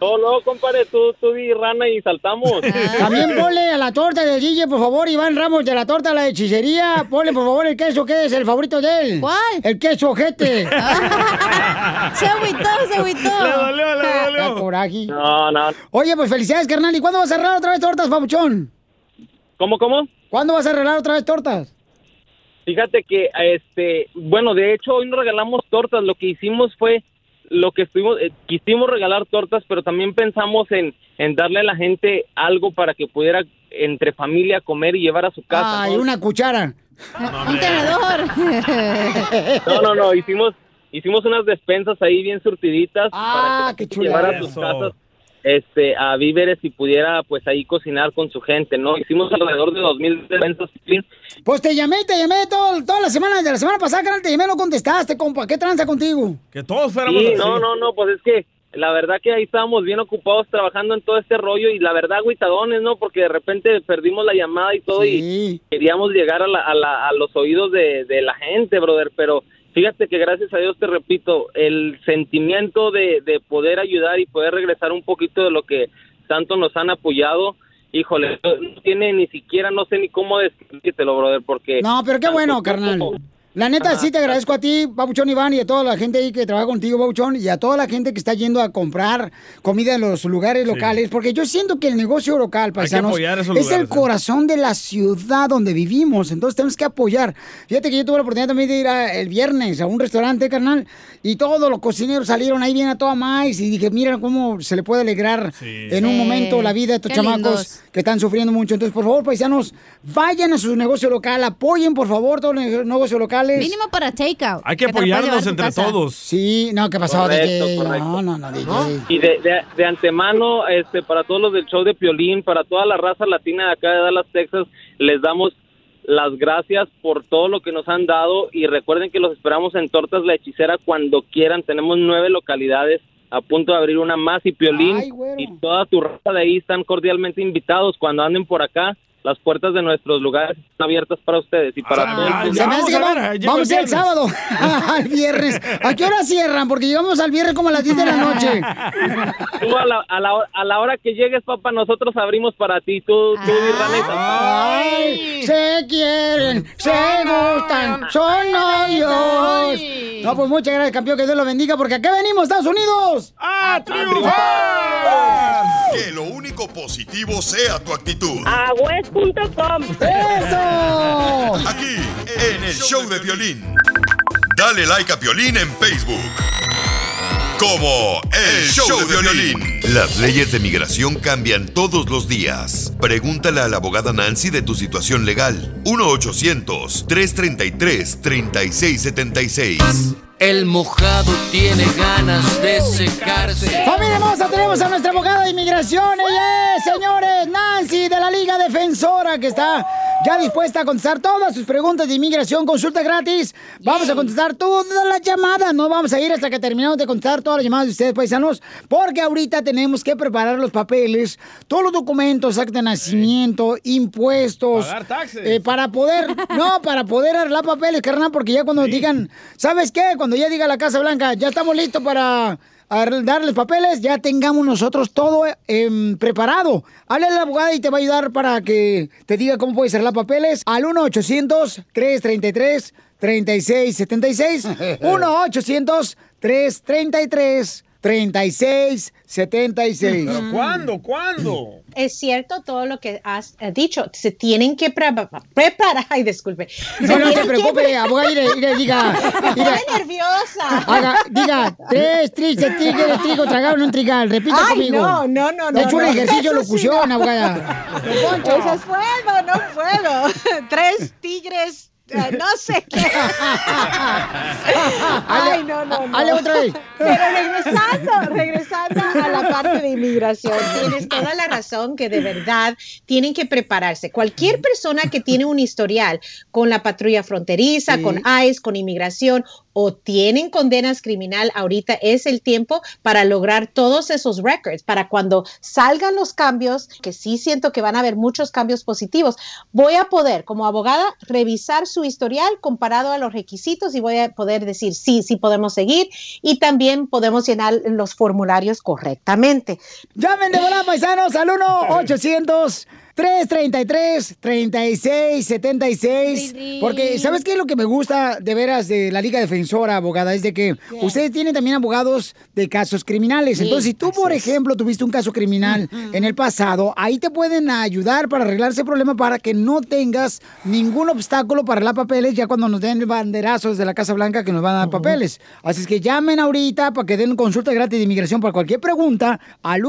no, no, compadre, tú, tú di rana y saltamos. También ponle a la torta de DJ, por favor, Iván Ramos, de la torta a la hechicería. Ponle, por favor, el queso que es el favorito de él. ¿Cuál? El queso ojete. se agüitó, se agüitó. Le dolió, le Da coraje. No, no. Oye, pues felicidades, carnal. ¿Y cuándo vas a arreglar otra vez tortas, papuchón? ¿Cómo, cómo? ¿Cuándo vas a arreglar otra vez tortas? Fíjate que, este, bueno, de hecho hoy no regalamos tortas. Lo que hicimos fue, lo que estuvimos, eh, quisimos regalar tortas, pero también pensamos en, en darle a la gente algo para que pudiera entre familia comer y llevar a su casa. Ay, ¿no? una cuchara. Un tenedor. No, no, no, hicimos, hicimos unas despensas ahí bien surtiditas Ah, para que qué llevara a sus casas este, a víveres y pudiera pues ahí cocinar con su gente, ¿no? Hicimos alrededor de dos mil despensas. Pues te llamé, te llamé todo, toda la semana, de la semana pasada, carnal, te llamé, no contestaste, compa. ¿Qué tranza contigo? Que todos fuéramos Sí, así. no, no, no, pues es que la verdad que ahí estábamos bien ocupados trabajando en todo este rollo y la verdad agüitadones, ¿no? Porque de repente perdimos la llamada y todo y queríamos llegar a, la- a la- a los oídos de, de la gente, brother, pero fíjate que gracias a Dios te repito, el sentimiento de, de poder ayudar y poder regresar un poquito de lo que tanto nos han apoyado, híjole, no tiene ni siquiera, no sé ni cómo describírtelo, brother, porque... No, pero qué bueno, carnal. La neta, sí te agradezco a ti, Babuchón Iván, y a toda la gente ahí que trabaja contigo, Babuchón, y a toda la gente que está yendo a comprar comida en los lugares locales, porque yo siento que el negocio local, paisanos, es el ¿eh? corazón de la ciudad donde vivimos, entonces tenemos que apoyar. Fíjate que yo tuve la oportunidad también de ir a- el viernes a un restaurante, carnal, y todos los cocineros salieron ahí bien a toda más, y dije, mira cómo se le puede alegrar en un momento la vida de estos Qué chamacos lindos. que están sufriendo mucho. Entonces, por favor, paisanos, vayan a su negocio local, apoyen, por favor, todos los negocios locales. Mínimo para takeout. Hay que apoyarnos entre todos. Sí, no, ¿qué pasó, Correcto, DJ? correcto. No, no, no, DJ. Y de, de, de antemano, este, para todos los del show de Piolín, para toda la raza latina de acá de Dallas, Texas, les damos las gracias por todo lo que nos han dado y recuerden que los esperamos en Tortas La Hechicera cuando quieran. Tenemos nueve localidades a punto de abrir una más y Piolín y toda tu raza de ahí están cordialmente invitados cuando anden por acá. Las puertas de nuestros lugares están abiertas para ustedes y para todos. Ah, Se me hace que va- vamos a ir el sábado, al viernes. ¿A qué hora cierran? Porque llegamos al viernes como a las 10 de la noche. Tú a la, a, la, hora- a la hora que llegues, papá, nosotros abrimos para ti. Tú, tú salsa. Ay, se quieren, se gustan, son novios. No, pues muchas gracias, campeón, que Dios lo bendiga, porque acá venimos, Estados Unidos. ¡A Que lo único positivo sea tu actitud. ¡Eso! Aquí, en el show de violín. Dale like a Violín en Facebook. Como El Show de Violín. Las leyes de migración cambian todos los días. Pregúntale a la abogada Nancy de tu situación legal. 1-800-333-3676. El mojado tiene ganas de secarse. Familia hermosa, tenemos a nuestra abogada de inmigración. Ella es, señores, Nancy de la Liga Defensora, que está ya dispuesta a contestar todas sus preguntas de inmigración. Consulta gratis. Vamos a contestar todas las llamadas. No vamos a ir hasta que terminemos de contestar todas las llamadas de ustedes, paisanos, porque ahorita tenemos que preparar los papeles, todos los documentos, acta de nacimiento, impuestos. Pagar taxes. eh, para poder, no, para poder arreglar papeles, carnal, porque ya cuando digan, ¿sabes qué? Cuando ya diga la Casa Blanca, ya estamos listos para ar- darles papeles, ya tengamos nosotros todo em, preparado. Háblale a la abogada y te va a ayudar para que te diga cómo puedes arreglar papeles al 1-800-333-3676. 1-800-333-3676. ¿Pero cuándo? ¿Cuándo? Es cierto todo lo que has dicho. Se tienen que pre- preparar. Ay, disculpe. No, no te preocupes, abogada, mire, mire, diga, diga, Estoy nerviosa. haga, diga, tres tristes tigres, trigo tragado en un trigal. Repita Ay, conmigo. no, no, no, He no, hecho un no. ejercicio de Eso sí, locución, no. abogada. Don Poncho. Eso es fuego, no puedo. Tres tigres no sé qué. Ay, no, no, no. Otra vez. Pero regresando, regresando a la parte de inmigración, tienes toda la razón que de verdad tienen que prepararse. Cualquier persona que tiene un historial con la patrulla fronteriza, con ICE, con inmigración o tienen condenas criminal, ahorita es el tiempo para lograr todos esos records, para cuando salgan los cambios, que sí siento que van a haber muchos cambios positivos, voy a poder como abogada revisar su historial comparado a los requisitos y voy a poder decir sí, sí podemos seguir y también podemos llenar los formularios correctamente. Llamen de volada, paisanos, al 1-800-333-3676. Porque, ¿sabes qué es lo que me gusta de veras de la Liga Defensora, abogada? Es de que ustedes tienen también abogados de casos criminales. Sí, Entonces, si tú, por ejemplo, tuviste un caso criminal en el pasado, ahí te pueden ayudar para arreglar ese problema para que no tengas ningún obstáculo para arreglar papeles ya cuando nos den el banderazo desde la Casa Blanca que nos van a dar papeles. Así es que llamen ahorita para que den consulta gratis de inmigración para cualquier pregunta al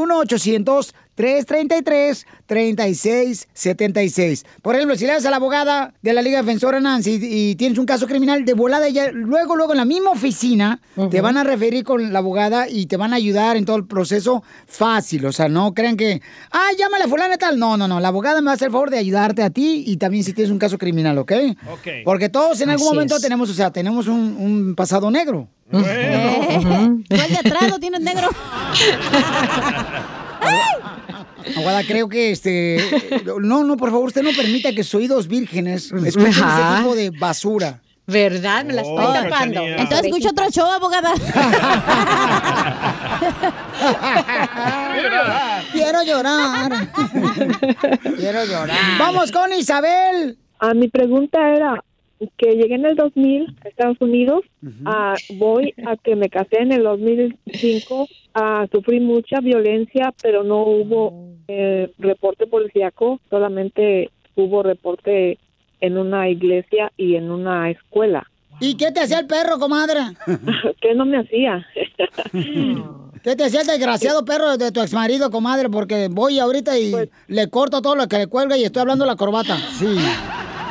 1-800-333-3676. Por ejemplo, si le das a la abogada de la Liga Defensora Nancy y tienes un caso criminal de volada, ella, luego, luego en la misma oficina te van a referir con la abogada y te van a ayudar en todo el proceso fácil. O sea, no crean que, ah, llámale a fulana y tal. No, no, no. La abogada me va a hacer el favor de ayudarte a ti y también si tienes un caso criminal, ¿ok? Ok. Porque todos en algún Así momento es. tenemos, o sea, tenemos un, un pasado negro. ¿Cuál de atrás lo tienes negro? Aguada, creo que este. No, no, por favor, usted no permita que sus oídos vírgenes escuchen ese tipo de basura. ¿Verdad? Me la estoy Oh, tapando. Entonces escucha otro show, abogada. Quiero llorar. Quiero llorar. Vamos con Isabel. Ah, mi pregunta era que llegué en el 2000 a Estados Unidos, ah, voy a que me casé en el 2005, ah, sufrí mucha violencia, pero no hubo eh, reporte policíaco, solamente hubo reporte en una iglesia y en una escuela. ¿Y qué te hacía el perro, comadre? ¿Qué no me hacía? ¿Qué te hacía el desgraciado perro de tu exmarido, comadre? Porque voy ahorita y le corto todo lo que le cuelga y estoy hablando de la corbata. Sí.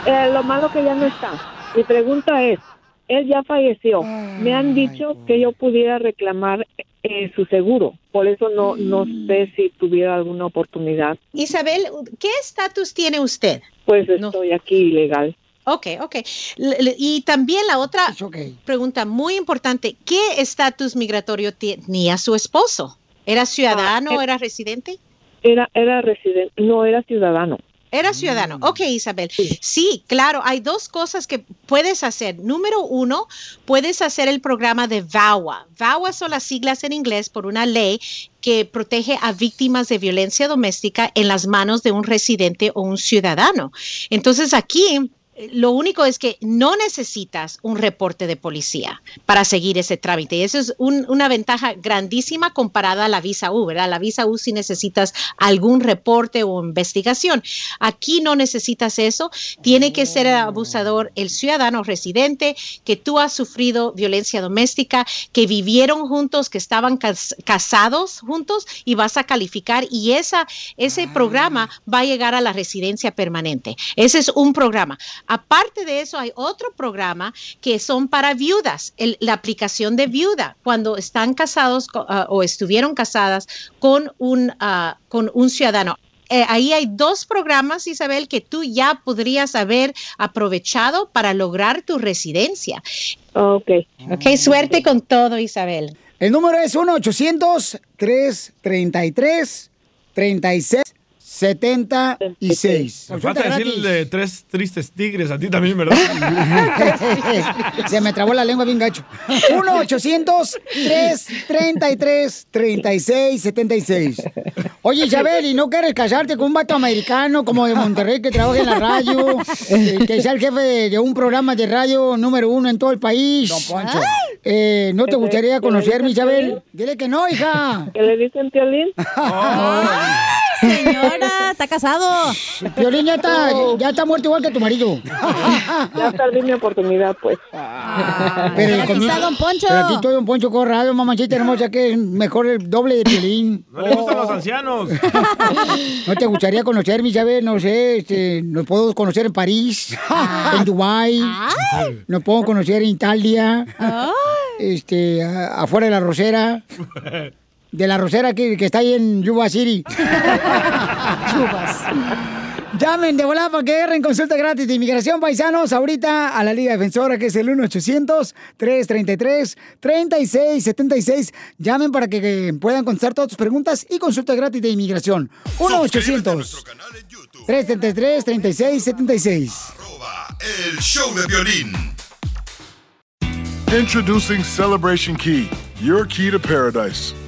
Eh, lo malo que ya no está. Mi pregunta es, él ya falleció. Me han dicho que yo pudiera reclamar eh, su seguro. Por eso no, no sé si tuviera alguna oportunidad. Isabel, ¿qué estatus tiene usted? Pues estoy aquí ilegal. Ok, ok. L- y también la otra pregunta muy importante, ¿qué estatus migratorio tenía su esposo? ¿Era ciudadano Ah, eh, era residente? Era, era residente, no era ciudadano. Era ciudadano. Ok, Isabel. Sí. claro, hay dos cosas que puedes hacer. Número uno, puedes hacer el programa de VAWA. VAWA son las siglas en inglés por una ley que protege a víctimas de violencia doméstica en las manos de un residente o un ciudadano. Entonces aquí... Lo único es que no necesitas un reporte de policía para seguir ese trámite. Y eso es un- una ventaja grandísima comparada a la visa U, ¿verdad? La visa U si necesitas algún reporte o investigación. Aquí no necesitas eso. Tiene que ser el abusador el ciudadano residente, que tú has sufrido violencia doméstica, que vivieron juntos, que estaban cas- casados juntos y vas a calificar y esa, ese programa va a llegar a la residencia permanente. Ese es un programa. Aparte de eso, hay otro programa que son para viudas, el- la aplicación de viuda, cuando están casados ah, o estuvieron casadas con un, ah, con un ciudadano. Eh, ahí hay dos programas, Isabel, que tú ya podrías haber aprovechado para lograr tu residencia. Ok. Ok, suerte con todo, Isabel. El número es 1-800-333-3676. Me falta decir el de tres tristes tigres a ti también, ¿verdad? Se me trabó la lengua bien gacho. 1-800-333-3676. Oye, Isabel, ¿y no quieres casarte con un vato americano como de Monterrey que trabaja en la radio? eh, que sea el jefe de, de un programa de radio número uno en todo el país. Don Poncho. Eh, ¿No te gustaría conocerme, Isabel? Dile que no, hija. ¿Qué le dicen, Piolín? Señora, está casado. Piolín ya está, ya está muerto igual que tu marido. Ya perdí mi oportunidad, pues. Pero aquí conmigo- está Don Poncho. Pero aquí estoy Don Poncho Corrado, mamachita hermosa, que es mejor el doble de Piolín. No le gustan los ancianos. ¿No te gustaría conocerme, sabes? No sé, este, nos puedo conocer en París, en Dubái, nos puedo conocer en Italia, este, afuera de la Rosera, de la Rosera que, que está ahí en Yuba City. Llamen de volada para que agarren consulta gratis de inmigración paisanos ahorita a la Liga Defensora que es el 1-800-333-3676. Llamen para que, que puedan contestar todas tus preguntas y consulta gratis de inmigración. 1-800-333-3676. El show de violín. Introducing Celebration Key, your key to paradise.